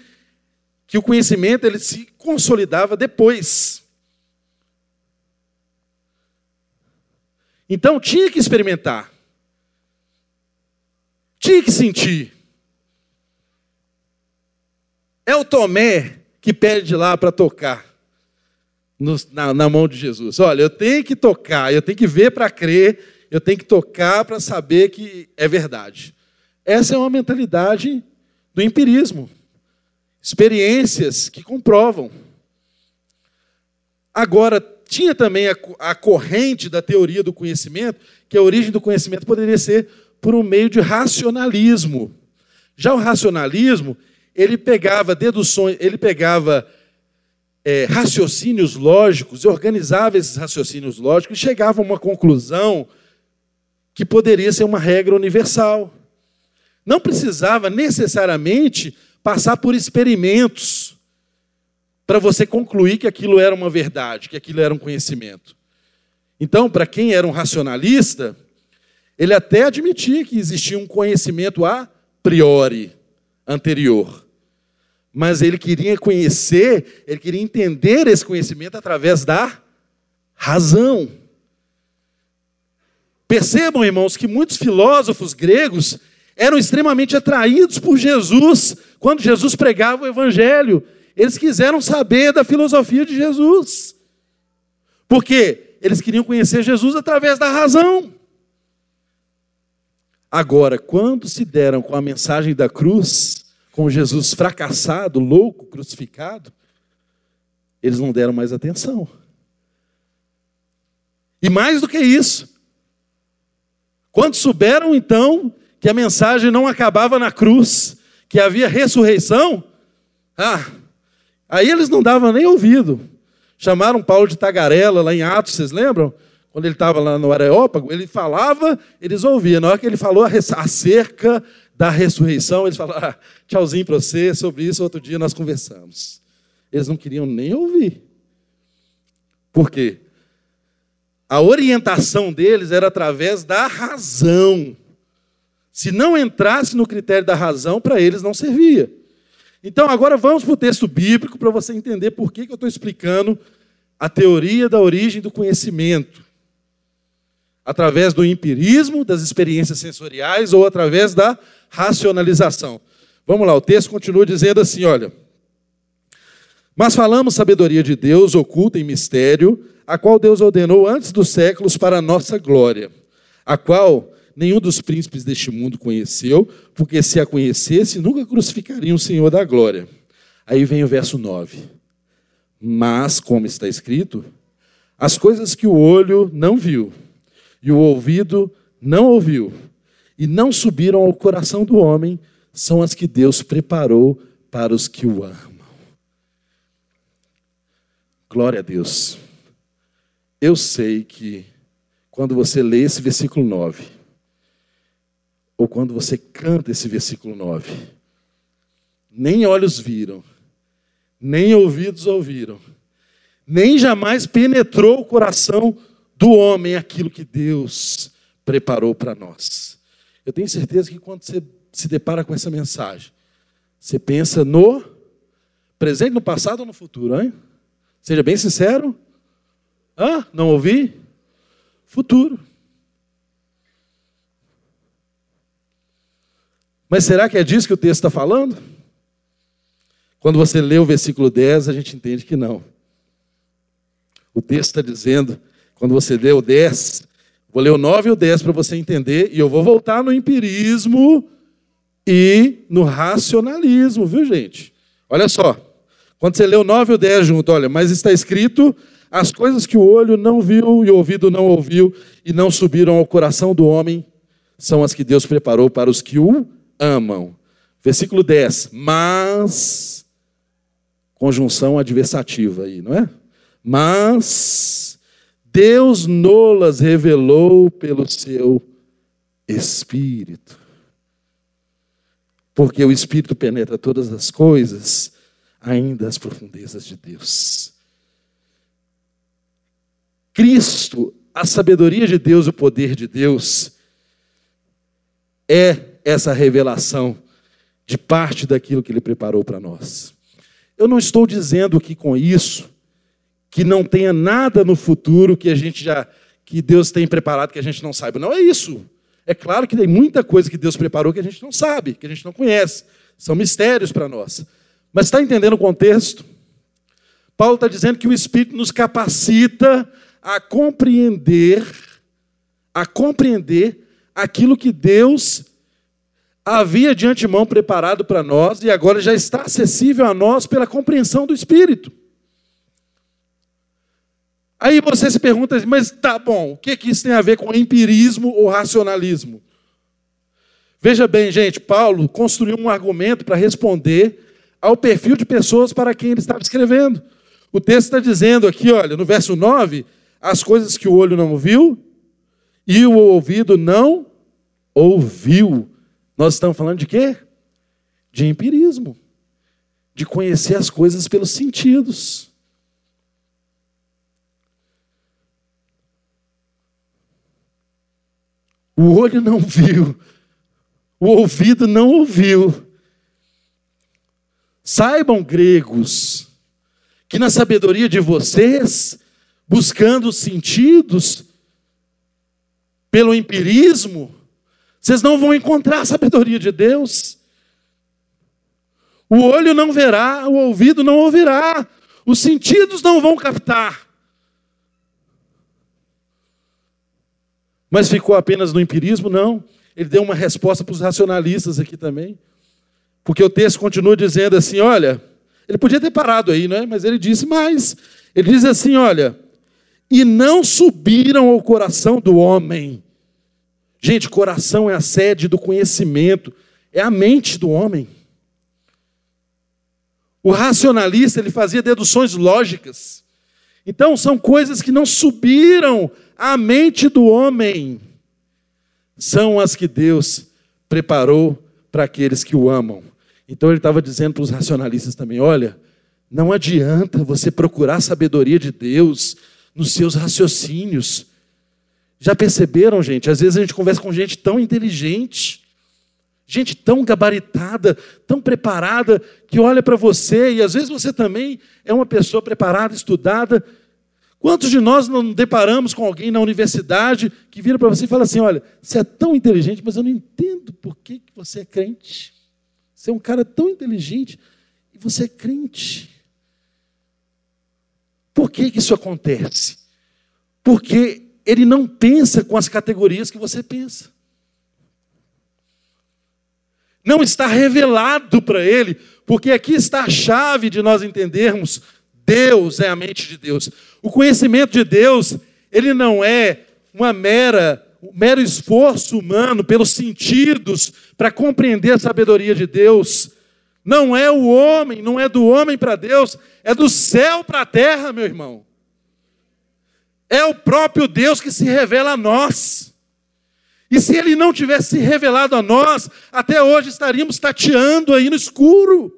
que o conhecimento ele se consolidava depois. Então tinha que experimentar, tinha que sentir. É o Tomé que pede lá para tocar no, na, na mão de Jesus. Olha, eu tenho que tocar, eu tenho que ver para crer, eu tenho que tocar para saber que é verdade. Essa é uma mentalidade do empirismo. Experiências que comprovam. Agora, tinha também a, a, corrente da teoria do conhecimento, que a origem do conhecimento poderia ser por um meio de racionalismo. Já o racionalismo, ele pegava deduções, ele pegava é, raciocínios lógicos, organizava esses raciocínios lógicos e chegava a uma conclusão que poderia ser uma regra universal. Não precisava necessariamente passar por experimentos para você concluir que aquilo era uma verdade, que aquilo era um conhecimento. Então, para quem era um racionalista, ele até admitia que existia um conhecimento a priori, anterior mas ele queria conhecer, ele queria entender esse conhecimento através da razão. Percebam, irmãos, que muitos filósofos gregos eram extremamente atraídos por Jesus quando Jesus pregava o evangelho. Eles quiseram saber da filosofia de Jesus. Porque eles queriam conhecer Jesus através da razão. Agora, quando se deram com a mensagem da cruz, com Jesus fracassado, louco, crucificado, eles não deram mais atenção. E mais do que isso, quando souberam então que a mensagem não acabava na cruz, que havia ressurreição, ah, aí eles não davam nem ouvido. Chamaram Paulo de tagarela lá em Atos, vocês lembram? quando ele estava lá no Areópago, ele falava, eles ouviam. Na hora que ele falou acerca da ressurreição, eles falaram: ah, tchauzinho para você, sobre isso outro dia nós conversamos. Eles não queriam nem ouvir. Por quê? A orientação deles era através da razão. Se não entrasse no critério da razão, para eles não servia. Então, agora vamos para o texto bíblico para você entender por que, que eu estou explicando a teoria da origem do conhecimento. Através do empirismo, das experiências sensoriais ou através da racionalização. Vamos lá, o texto continua dizendo assim: olha. Mas falamos sabedoria de Deus oculta em mistério a qual Deus ordenou antes dos séculos para a nossa glória, a qual nenhum dos príncipes deste mundo conheceu, porque se a conhecesse, nunca crucificariam o Senhor da glória. Aí vem o verso 9. Mas, como está escrito, as coisas que o olho não viu, e o ouvido não ouviu, e não subiram ao coração do homem, são as que Deus preparou para os que o amam. Glória a Deus. Eu sei que quando você lê esse versículo 9, ou quando você canta esse versículo 9, nem olhos viram, nem ouvidos ouviram, nem jamais penetrou o coração do homem aquilo que Deus preparou para nós. Eu tenho certeza que quando você se depara com essa mensagem, você pensa no presente, no passado ou no futuro, hein? Seja bem sincero. Hã? Não ouvi? Futuro. Mas será que é disso que o texto está falando? Quando você lê o versículo 10, a gente entende que não. O texto está dizendo, quando você lê o 10, vou ler o 9 e o 10 para você entender, e eu vou voltar no empirismo e no racionalismo, viu gente? Olha só, quando você lê o 9 e o 10 junto, olha, mas está escrito as coisas que o olho não viu e o ouvido não ouviu e não subiram ao coração do homem são as que Deus preparou para os que o amam. Versículo 10. Mas, conjunção adversativa aí, não é? Mas Deus nolas revelou pelo seu Espírito. Porque o Espírito penetra todas as coisas, ainda as profundezas de Deus. Cristo, a sabedoria de Deus, o poder de Deus, é essa revelação de parte daquilo que Ele preparou para nós. Eu não estou dizendo que com isso que não tenha nada no futuro que a gente já que Deus tem preparado que a gente não saiba. Não é isso. É claro que tem muita coisa que Deus preparou que a gente não sabe, que a gente não conhece. São mistérios para nós. Mas está entendendo o contexto? Paulo está dizendo que o Espírito nos capacita a compreender, a compreender aquilo que Deus havia de antemão preparado para nós e agora já está acessível a nós pela compreensão do Espírito. Aí você se pergunta, mas tá bom, o que, que isso tem a ver com empirismo ou racionalismo? Veja bem, gente, Paulo construiu um argumento para responder ao perfil de pessoas para quem ele estava escrevendo. O texto está dizendo aqui, olha, no verso 9, as coisas que o olho não viu e o ouvido não ouviu. Nós estamos falando de quê? De empirismo, de conhecer as coisas pelos sentidos. O olho não viu, o ouvido não ouviu. Saibam, gregos, que na sabedoria de vocês buscando sentidos pelo empirismo, vocês não vão encontrar a sabedoria de Deus. O olho não verá, o ouvido não ouvirá, os sentidos não vão captar. Mas ficou apenas no empirismo? Não. Ele deu uma resposta para os racionalistas aqui também. Porque o texto continua dizendo assim: olha, ele podia ter parado aí, né? mas ele disse mais. Ele diz assim: olha, e não subiram ao coração do homem. Gente, coração é a sede do conhecimento, é a mente do homem. O racionalista, ele fazia deduções lógicas. Então, são coisas que não subiram à mente do homem, são as que Deus preparou para aqueles que o amam. Então, ele estava dizendo para os racionalistas também: olha, não adianta você procurar a sabedoria de Deus nos seus raciocínios. Já perceberam, gente? Às vezes a gente conversa com gente tão inteligente, gente tão gabaritada, tão preparada, que olha para você, e às vezes você também é uma pessoa preparada, estudada. Quantos de nós não deparamos com alguém na universidade que vira para você e fala assim: olha, você é tão inteligente, mas eu não entendo por que você é crente. Você é um cara tão inteligente e você é crente. Por que, que isso acontece? Porque ele não pensa com as categorias que você pensa. Não está revelado para ele, porque aqui está a chave de nós entendermos Deus é a mente de Deus. O conhecimento de Deus, ele não é uma mera um mero esforço humano pelos sentidos para compreender a sabedoria de Deus. Não é o homem, não é do homem para Deus, é do céu para a terra, meu irmão. É o próprio Deus que se revela a nós. E se ele não tivesse se revelado a nós, até hoje estaríamos tateando aí no escuro,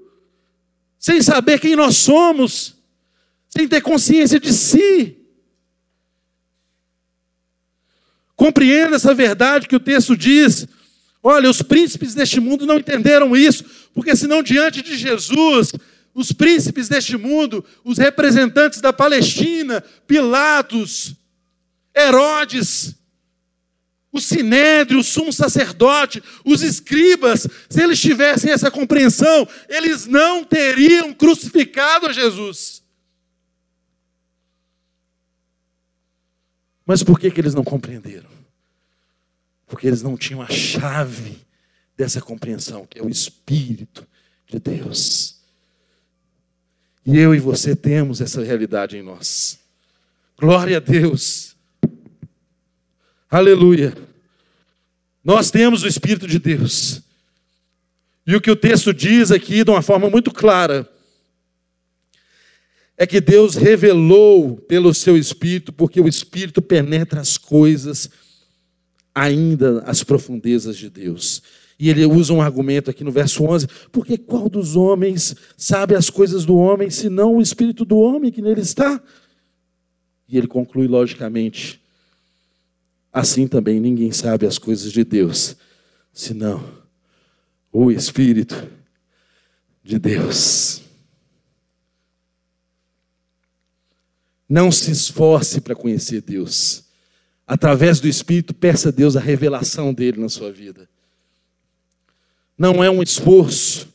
sem saber quem nós somos, sem ter consciência de si. Compreenda essa verdade que o texto diz. Olha, os príncipes deste mundo não entenderam isso, porque senão diante de Jesus, os príncipes deste mundo, os representantes da Palestina, Pilatos, Herodes, o sinédrio, o sumo sacerdote, os escribas, se eles tivessem essa compreensão, eles não teriam crucificado a Jesus. Mas por que, que eles não compreenderam? Porque eles não tinham a chave dessa compreensão, que é o Espírito de Deus. E eu e você temos essa realidade em nós. Glória a Deus. Aleluia. Nós temos o Espírito de Deus. E o que o texto diz aqui, de uma forma muito clara, é que Deus revelou pelo seu Espírito, porque o Espírito penetra as coisas, ainda as profundezas de Deus. E ele usa um argumento aqui no verso 11: porque qual dos homens sabe as coisas do homem, senão o Espírito do homem que nele está? E ele conclui logicamente: assim também ninguém sabe as coisas de Deus, senão o Espírito de Deus. Não se esforce para conhecer Deus. Através do Espírito, peça a Deus a revelação dele na sua vida. Não é um esforço.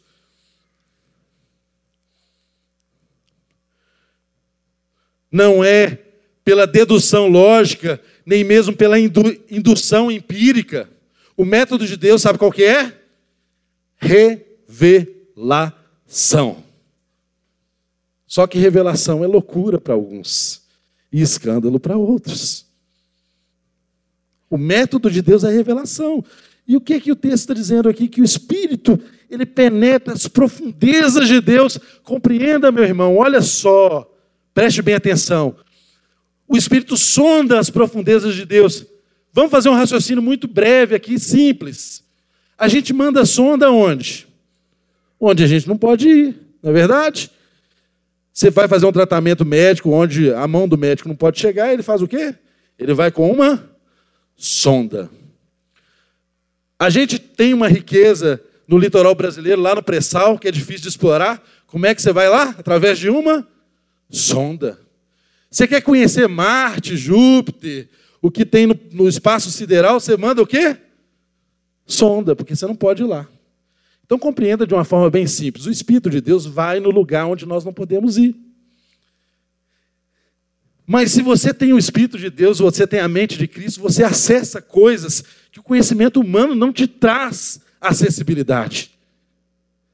Não é pela dedução lógica, nem mesmo pela indução empírica. O método de Deus, sabe qual que é? Revelação. Só que revelação é loucura para alguns e escândalo para outros. O método de Deus é revelação. E o que, que o texto está dizendo aqui? Que o Espírito, ele penetra as profundezas de Deus. Compreenda, meu irmão, olha só, preste bem atenção. O Espírito sonda as profundezas de Deus. Vamos fazer um raciocínio muito breve aqui, simples. A gente manda sonda onde? Onde a gente não pode ir, não é verdade? Você vai fazer um tratamento médico onde a mão do médico não pode chegar, ele faz o quê? Ele vai com uma sonda. A gente tem uma riqueza no litoral brasileiro, lá no pré-sal, que é difícil de explorar. Como é que você vai lá? Através de uma sonda. Você quer conhecer Marte, Júpiter, o que tem no, no espaço sideral, você manda o quê? Sonda, porque você não pode ir lá. Então compreenda de uma forma bem simples: o Espírito de Deus vai no lugar onde nós não podemos ir. Mas se você tem o Espírito de Deus, você tem a mente de Cristo, você acessa coisas que o conhecimento humano não te traz acessibilidade.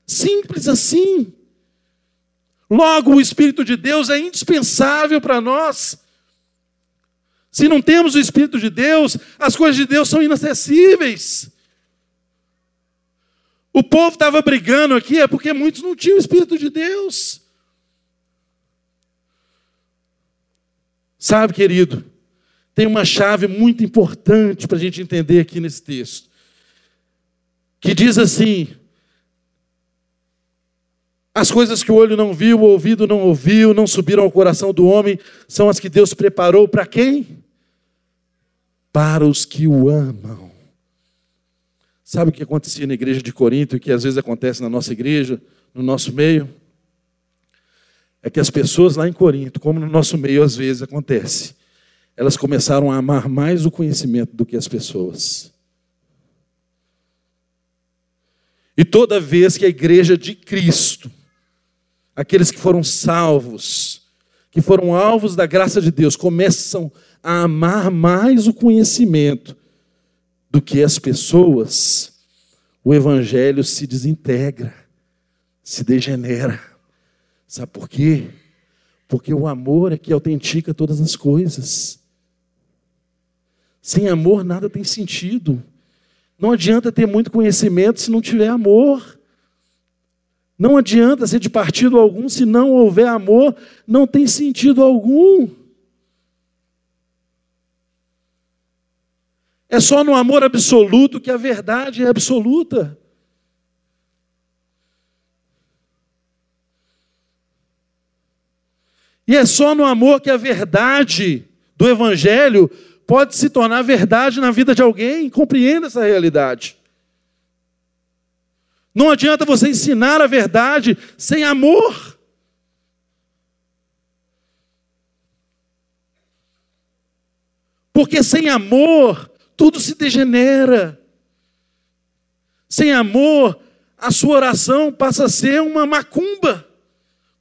Simples assim. Logo, o Espírito de Deus é indispensável para nós. Se não temos o Espírito de Deus, as coisas de Deus são inacessíveis. O povo estava brigando aqui é porque muitos não tinham o Espírito de Deus. Sabe, querido, tem uma chave muito importante para a gente entender aqui nesse texto, que diz assim: as coisas que o olho não viu, o ouvido não ouviu, não subiram ao coração do homem, são as que Deus preparou para quem? Para os que o amam. Sabe o que acontecia na igreja de Corinto e que às vezes acontece na nossa igreja, no nosso meio? É que as pessoas lá em Corinto, como no nosso meio às vezes acontece, elas começaram a amar mais o conhecimento do que as pessoas. E toda vez que a igreja de Cristo aqueles que foram salvos, que foram alvos da graça de Deus, começam a amar mais o conhecimento do que as pessoas, o evangelho se desintegra, se degenera. Sabe por quê? Porque o amor é que autentica todas as coisas. Sem amor nada tem sentido. Não adianta ter muito conhecimento se não tiver amor. Não adianta ser de partido algum se não houver amor, não tem sentido algum. É só no amor absoluto que a verdade é absoluta. E é só no amor que a verdade do Evangelho pode se tornar verdade na vida de alguém. Compreenda essa realidade. Não adianta você ensinar a verdade sem amor. Porque sem amor, tudo se degenera. Sem amor, a sua oração passa a ser uma macumba,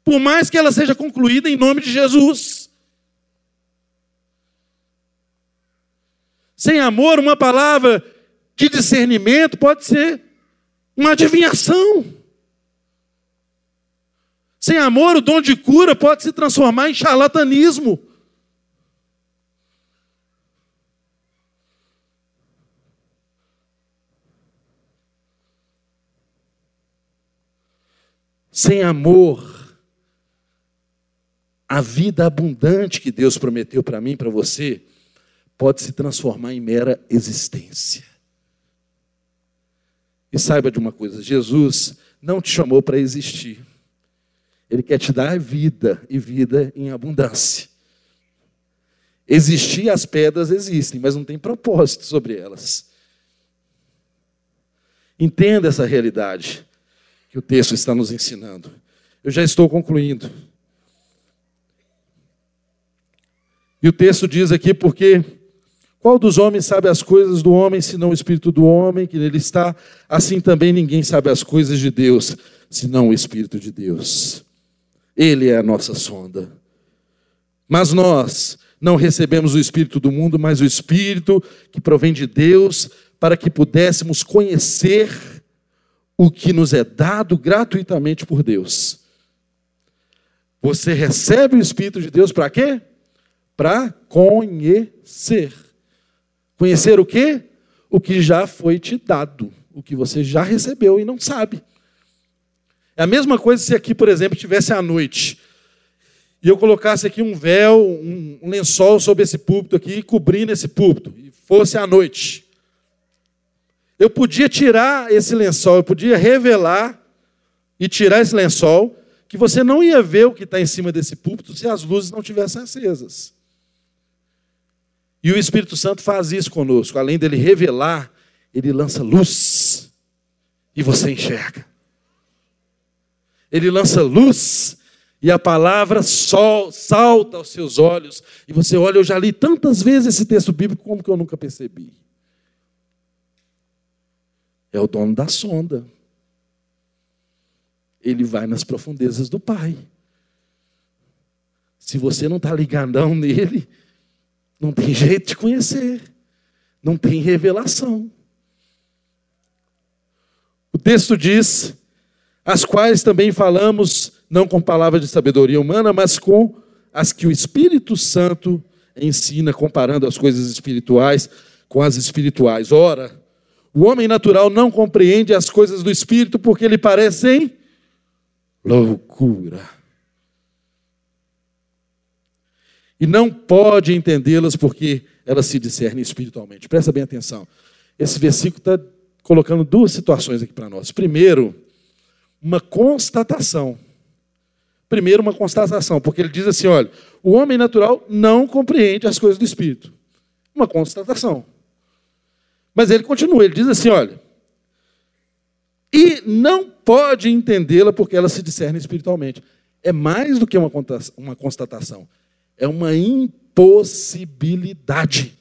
por mais que ela seja concluída em nome de Jesus. Sem amor, uma palavra de discernimento pode ser uma adivinhação. Sem amor, o dom de cura pode se transformar em charlatanismo. Sem amor, a vida abundante que Deus prometeu para mim, para você, pode se transformar em mera existência. E saiba de uma coisa: Jesus não te chamou para existir. Ele quer te dar vida e vida em abundância. Existir, as pedras existem, mas não tem propósito sobre elas. Entenda essa realidade que o texto está nos ensinando. Eu já estou concluindo. E o texto diz aqui porque qual dos homens sabe as coisas do homem, senão o Espírito do homem que nele está? Assim também ninguém sabe as coisas de Deus, senão o Espírito de Deus. Ele é a nossa sonda. Mas nós não recebemos o Espírito do mundo, mas o Espírito que provém de Deus, para que pudéssemos conhecer o que nos é dado gratuitamente por Deus. Você recebe o Espírito de Deus para quê? Para conhecer. Conhecer o quê? O que já foi te dado, o que você já recebeu e não sabe. É a mesma coisa se aqui, por exemplo, tivesse à noite e eu colocasse aqui um véu, um, lençol sobre esse púlpito aqui, cobrindo esse púlpito, e fosse à noite. Eu podia tirar esse lençol, eu podia revelar e tirar esse lençol, que você não ia ver o que está em cima desse púlpito se as luzes não tivessem acesas. E o Espírito Santo faz isso conosco. Além dele revelar, ele lança luz e você enxerga. Ele lança luz e a palavra sol salta aos seus olhos e você olha, eu já li tantas vezes esse texto bíblico como que eu nunca percebi. É o dono da sonda. Ele vai nas profundezas do Pai. Se você não está ligadão nele, não tem jeito de conhecer. Não tem revelação. O texto diz: as quais também falamos, não com palavras de sabedoria humana, mas com as que o Espírito Santo ensina, comparando as coisas espirituais com as espirituais. Ora, o homem natural não compreende as coisas do Espírito porque lhe parecem loucura e não pode entendê-las porque elas se discernem espiritualmente. Presta bem atenção. Esse versículo está colocando duas situações aqui para nós. Primeiro, uma constatação. Primeiro, uma constatação, porque ele diz assim: olha, o homem natural não compreende as coisas do espírito. Uma constatação. Mas ele continua, ele diz assim: olha, e não pode entendê-la porque ela se discerne espiritualmente. É mais do que uma constatação, é uma impossibilidade.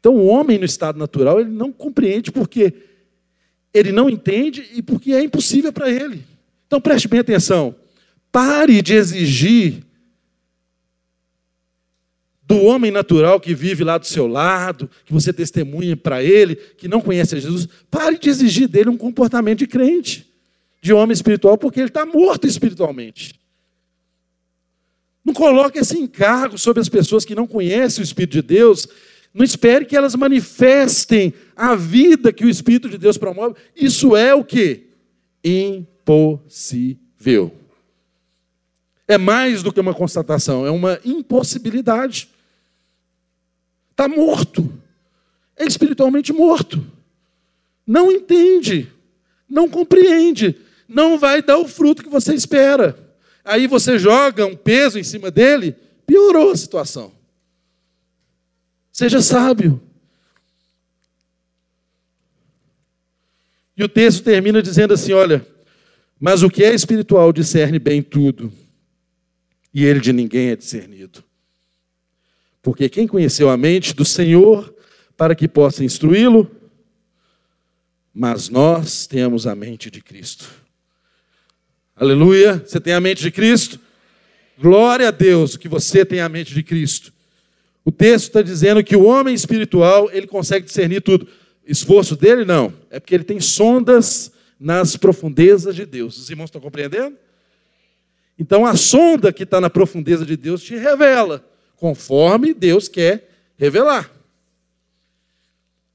Então, o homem no estado natural, ele não compreende porque ele não entende e porque é impossível para ele. Então, preste bem atenção. Pare de exigir do homem natural que vive lá do seu lado, que você testemunha para ele, que não conhece Jesus, pare de exigir dele um comportamento de crente, de homem espiritual, porque ele está morto espiritualmente. Não coloque esse encargo sobre as pessoas que não conhecem o Espírito de Deus. Não espere que elas manifestem a vida que o Espírito de Deus promove. Isso é o que? Impossível. É mais do que uma constatação, é uma impossibilidade. Está morto. É espiritualmente morto. Não entende. Não compreende. Não vai dar o fruto que você espera. Aí você joga um peso em cima dele, piorou a situação. Seja sábio. E o texto termina dizendo assim: olha, mas o que é espiritual discerne bem tudo, e ele de ninguém é discernido. Porque quem conheceu a mente do Senhor para que possa instruí-lo? Mas nós temos a mente de Cristo. Aleluia! Você tem a mente de Cristo? Glória a Deus que você tem a mente de Cristo. O texto está dizendo que o homem espiritual ele consegue discernir tudo. Esforço dele não, é porque ele tem sondas nas profundezas de Deus. Os irmãos estão compreendendo? Então a sonda que está na profundeza de Deus te revela conforme Deus quer revelar.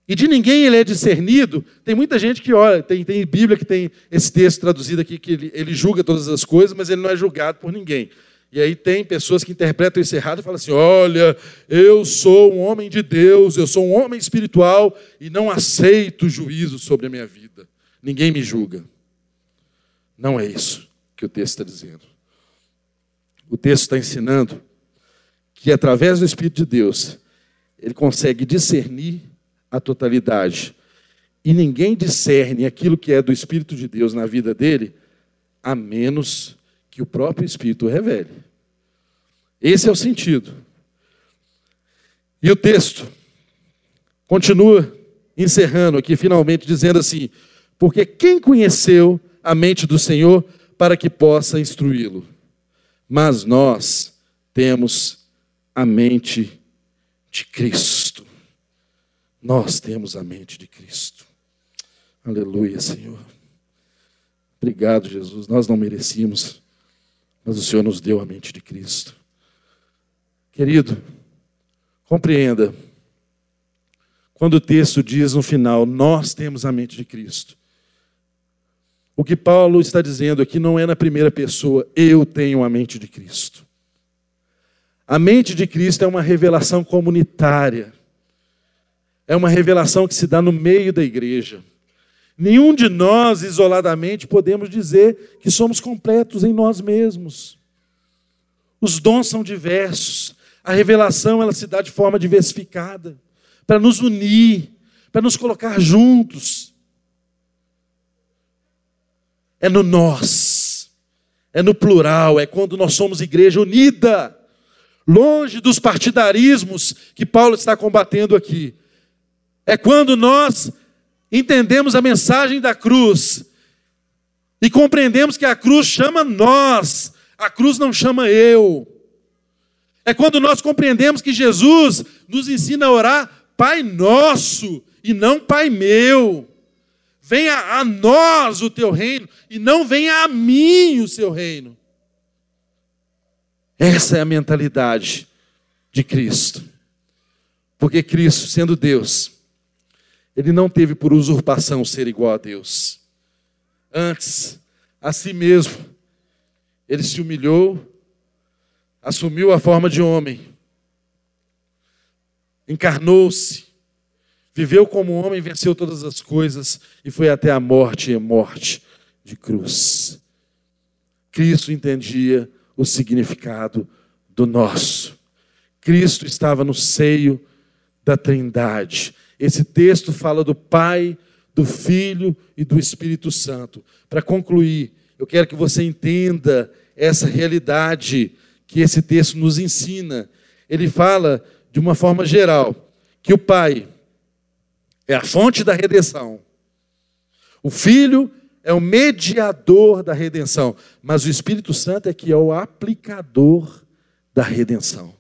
E de ninguém ele é discernido. Tem muita gente que olha, tem, tem Bíblia que tem esse texto traduzido aqui, que ele, ele julga todas as coisas, mas ele não é julgado por ninguém. E aí tem pessoas que interpretam isso errado e falam assim: olha, eu sou um homem de Deus, eu sou um homem espiritual e não aceito juízo sobre a minha vida. Ninguém me julga. Não é isso que o texto está dizendo. O texto está ensinando que através do Espírito de Deus, ele consegue discernir a totalidade. E ninguém discerne aquilo que é do Espírito de Deus na vida dele, a menos que o próprio Espírito revele. Esse é o sentido. E o texto continua encerrando aqui, finalmente, dizendo assim: Porque quem conheceu a mente do Senhor para que possa instruí-lo? Mas nós temos a mente de Cristo. Nós temos a mente de Cristo. Aleluia, Senhor. Obrigado, Jesus. Nós não merecíamos, mas o Senhor nos deu a mente de Cristo. Querido, compreenda. Quando o texto diz no final, nós temos a mente de Cristo. O que Paulo está dizendo aqui não é na primeira pessoa, eu tenho a mente de Cristo. A mente de Cristo é uma revelação comunitária. É uma revelação que se dá no meio da igreja. Nenhum de nós, isoladamente, podemos dizer que somos completos em nós mesmos. Os dons são diversos. A revelação ela se dá de forma diversificada para nos unir, para nos colocar juntos. É no nós, é no plural, é quando nós somos igreja unida longe dos partidarismos que Paulo está combatendo aqui. É quando nós entendemos a mensagem da cruz e compreendemos que a cruz chama nós, a cruz não chama eu. É quando nós compreendemos que Jesus nos ensina a orar Pai Nosso e não Pai meu. Venha a nós o teu reino e não venha a mim o seu reino. Essa é a mentalidade de Cristo. Porque Cristo, sendo Deus, ele não teve por usurpação ser igual a Deus. Antes, a si mesmo, ele se humilhou, assumiu a forma de homem, encarnou-se, viveu como homem, venceu todas as coisas e foi até a morte e morte de cruz. Cristo entendia o significado do nosso. Cristo estava no seio da Trindade. Esse texto fala do Pai, do Filho e do Espírito Santo. Para concluir, eu quero que você entenda essa realidade que esse texto nos ensina. Ele fala de uma forma geral que o Pai é a fonte da redenção. O Filho é o mediador da redenção, mas o Espírito Santo é que é o aplicador da redenção.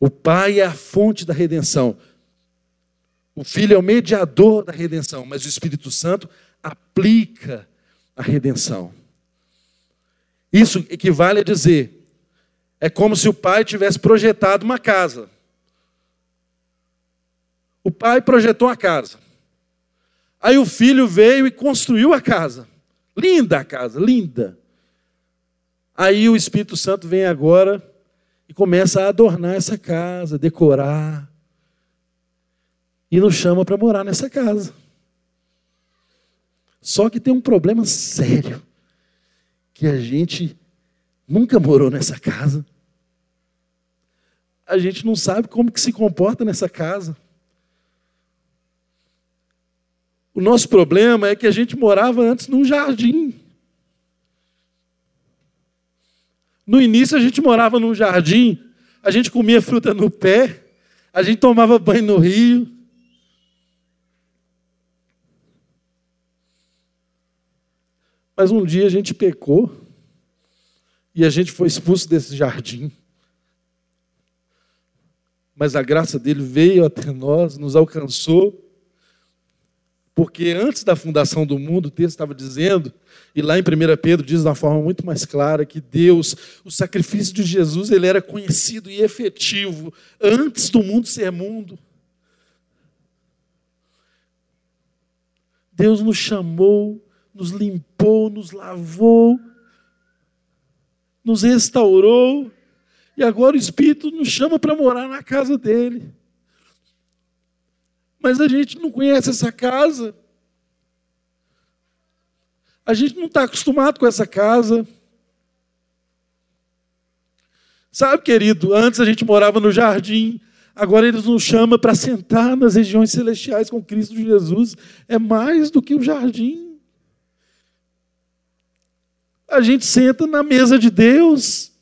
O Pai é a fonte da redenção. O Filho é o mediador da redenção, mas o Espírito Santo aplica a redenção. Isso equivale a dizer: é como se o pai tivesse projetado uma casa. O pai projetou a casa. Aí o filho veio e construiu a casa. Linda a casa, linda. Aí o Espírito Santo vem agora e começa a adornar essa casa, decorar. E nos chama para morar nessa casa. Só que tem um problema sério que a gente nunca morou nessa casa. A gente não sabe como que se comporta nessa casa. O nosso problema é que a gente morava antes num jardim. No início a gente morava num jardim, a gente comia fruta no pé, a gente tomava banho no rio. Mas um dia a gente pecou e a gente foi expulso desse jardim. Mas a graça dele veio até nós, nos alcançou, porque antes da fundação do mundo, o texto estava dizendo, e lá em 1 Pedro diz de uma forma muito mais clara, que Deus, o sacrifício de Jesus, ele era conhecido e efetivo antes do mundo ser mundo. Deus nos chamou nos limpou, nos lavou, nos restaurou, e agora o Espírito nos chama para morar na casa dele. Mas a gente não conhece essa casa. A gente não está acostumado com essa casa. Sabe, querido, antes a gente morava no jardim, agora eles nos chamam para sentar nas regiões celestiais com Cristo Jesus. É mais do que o jardim a gente senta na mesa de Deus,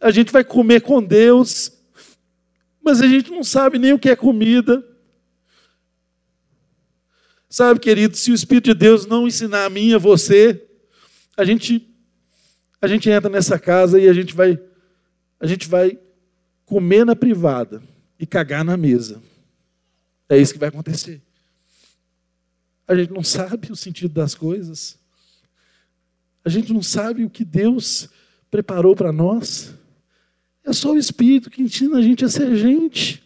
a gente vai comer com Deus, mas a gente não sabe nem o que é comida. Sabe, querido, se o Espírito de Deus não ensinar a mim e a você, a gente a gente entra nessa casa e a gente vai a gente vai comer na privada e cagar na mesa. É isso que vai acontecer. A gente não sabe o sentido das coisas. A gente não sabe o que Deus preparou para nós. É só o Espírito que ensina a gente a ser gente.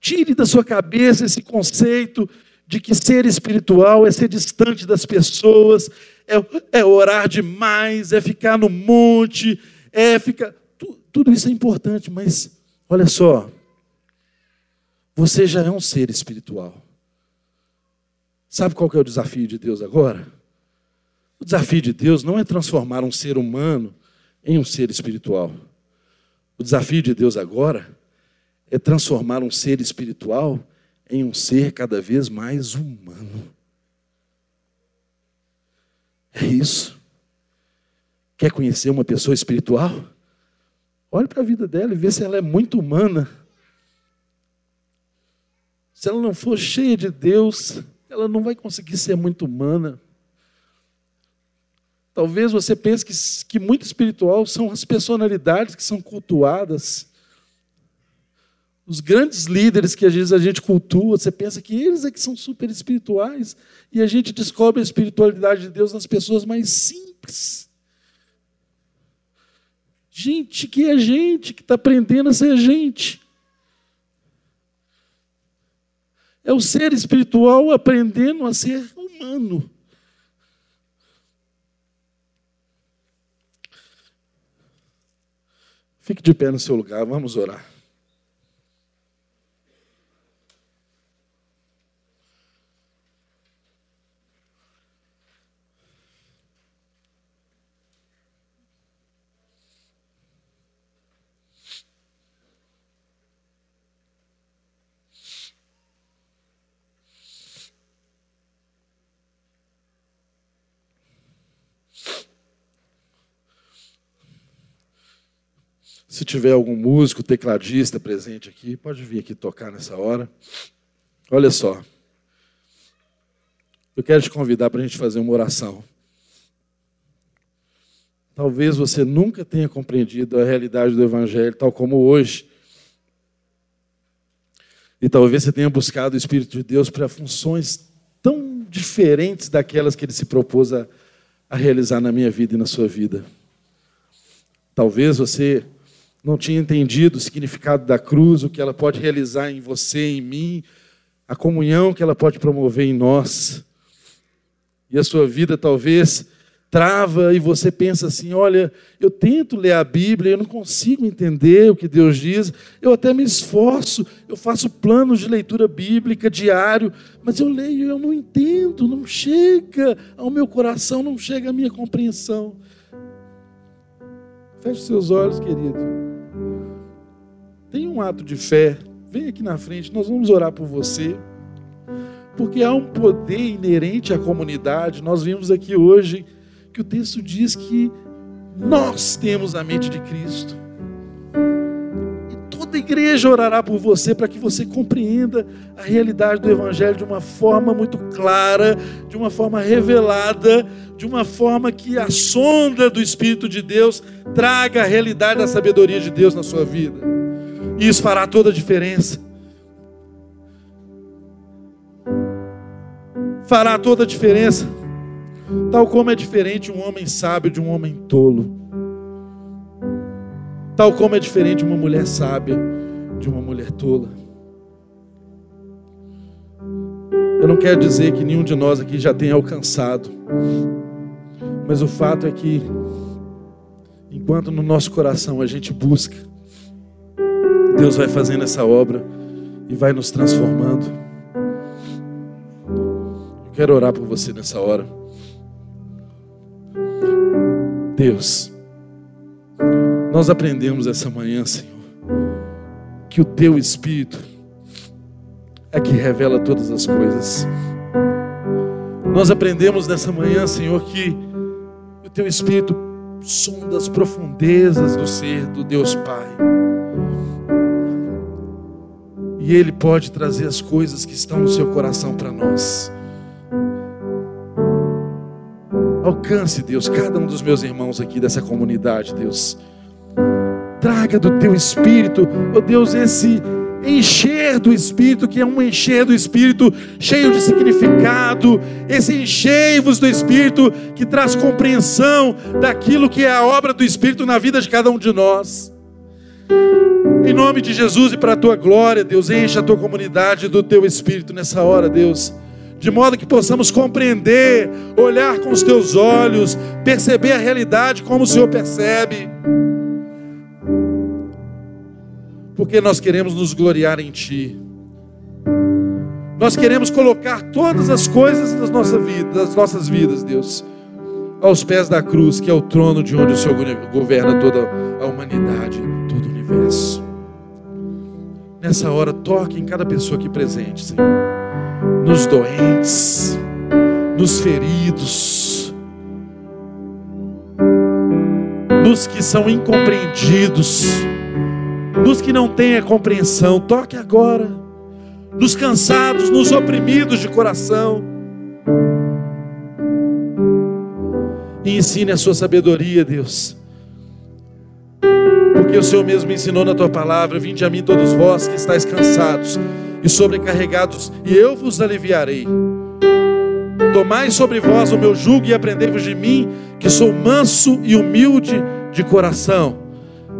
Tire da sua cabeça esse conceito de que ser espiritual é ser distante das pessoas, é, é orar demais, é ficar no monte, é ficar. Tu, tudo isso é importante, mas olha só. Você já é um ser espiritual. Sabe qual que é o desafio de Deus agora? O desafio de Deus não é transformar um ser humano em um ser espiritual. O desafio de Deus agora é transformar um ser espiritual em um ser cada vez mais humano. É isso. Quer conhecer uma pessoa espiritual? Olhe para a vida dela e vê se ela é muito humana. Se ela não for cheia de Deus, ela não vai conseguir ser muito humana. Talvez você pense que, que muito espiritual são as personalidades que são cultuadas. Os grandes líderes que às vezes a gente cultua, você pensa que eles é que são super espirituais. E a gente descobre a espiritualidade de Deus nas pessoas mais simples. Gente que é gente, que está aprendendo a ser gente. É o ser espiritual aprendendo a ser humano. Fique de pé no seu lugar, vamos orar. Se tiver algum músico, tecladista presente aqui, pode vir aqui tocar nessa hora. Olha só. Eu quero te convidar para a gente fazer uma oração. Talvez você nunca tenha compreendido a realidade do Evangelho tal como hoje. E talvez você tenha buscado o Espírito de Deus para funções tão diferentes daquelas que ele se propôs a, a realizar na minha vida e na sua vida. Talvez você não tinha entendido o significado da cruz, o que ela pode realizar em você, em mim, a comunhão que ela pode promover em nós. E a sua vida talvez trava e você pensa assim: olha, eu tento ler a Bíblia, eu não consigo entender o que Deus diz, eu até me esforço, eu faço planos de leitura bíblica diário, mas eu leio e eu não entendo, não chega ao meu coração, não chega à minha compreensão. Feche seus olhos, querido. Tenha um ato de fé. Vem aqui na frente, nós vamos orar por você. Porque há um poder inerente à comunidade. Nós vimos aqui hoje que o texto diz que nós temos a mente de Cristo. E toda igreja orará por você para que você compreenda a realidade do Evangelho de uma forma muito clara, de uma forma revelada, de uma forma que a sonda do Espírito de Deus traga a realidade da sabedoria de Deus na sua vida. E isso fará toda a diferença. Fará toda a diferença. Tal como é diferente um homem sábio de um homem tolo. Tal como é diferente uma mulher sábia de uma mulher tola. Eu não quero dizer que nenhum de nós aqui já tenha alcançado, mas o fato é que, enquanto no nosso coração a gente busca, Deus vai fazendo essa obra e vai nos transformando. Eu quero orar por você nessa hora. Deus, nós aprendemos essa manhã, Senhor, que o Teu Espírito é que revela todas as coisas. Nós aprendemos nessa manhã, Senhor, que o Teu Espírito sonda as profundezas do ser do Deus Pai. E Ele pode trazer as coisas que estão no seu coração para nós. Alcance, Deus, cada um dos meus irmãos aqui dessa comunidade, Deus. Traga do teu espírito, oh Deus, esse encher do Espírito, que é um encher do Espírito cheio de significado, esse enchei-vos do Espírito que traz compreensão daquilo que é a obra do Espírito na vida de cada um de nós. Em nome de Jesus e para a tua glória, Deus, encha a tua comunidade do teu espírito nessa hora, Deus. De modo que possamos compreender, olhar com os teus olhos, perceber a realidade como o Senhor percebe. Porque nós queremos nos gloriar em Ti. Nós queremos colocar todas as coisas das, nossa vida, das nossas vidas, Deus, aos pés da cruz, que é o trono de onde o Senhor governa toda a humanidade, todo o universo. Nessa hora, toque em cada pessoa aqui presente, Senhor. Nos doentes, nos feridos, nos que são incompreendidos, nos que não têm a compreensão. Toque agora. Nos cansados, nos oprimidos de coração. Ensine a sua sabedoria, Deus porque o Senhor mesmo me ensinou na tua palavra: Vinde a mim todos vós que estáis cansados e sobrecarregados, e eu vos aliviarei. Tomai sobre vós o meu jugo e aprendei-vos de mim, que sou manso e humilde de coração,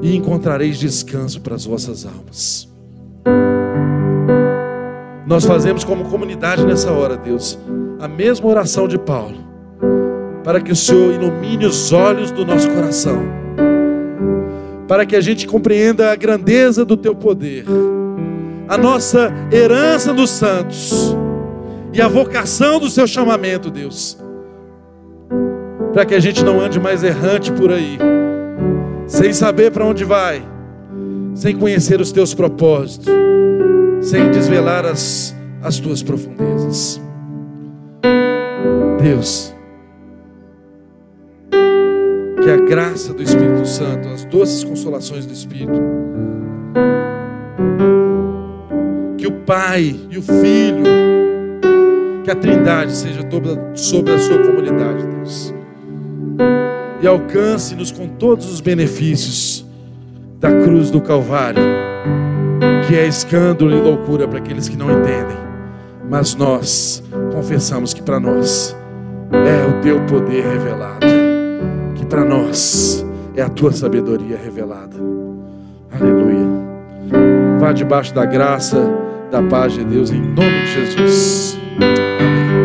e encontrareis descanso para as vossas almas. Nós fazemos como comunidade nessa hora, Deus, a mesma oração de Paulo, para que o Senhor ilumine os olhos do nosso coração para que a gente compreenda a grandeza do teu poder, a nossa herança dos santos e a vocação do seu chamamento, Deus. Para que a gente não ande mais errante por aí, sem saber para onde vai, sem conhecer os teus propósitos, sem desvelar as, as tuas profundezas. Deus, que a graça do Espírito Santo, as doces consolações do Espírito, que o Pai e o Filho, que a Trindade seja toda sobre a sua comunidade, Deus, e alcance-nos com todos os benefícios da cruz do Calvário, que é escândalo e loucura para aqueles que não entendem, mas nós confessamos que para nós é o teu poder revelado, para nós é a tua sabedoria revelada. Aleluia. Vá debaixo da graça, da paz de Deus, em nome de Jesus. Amém.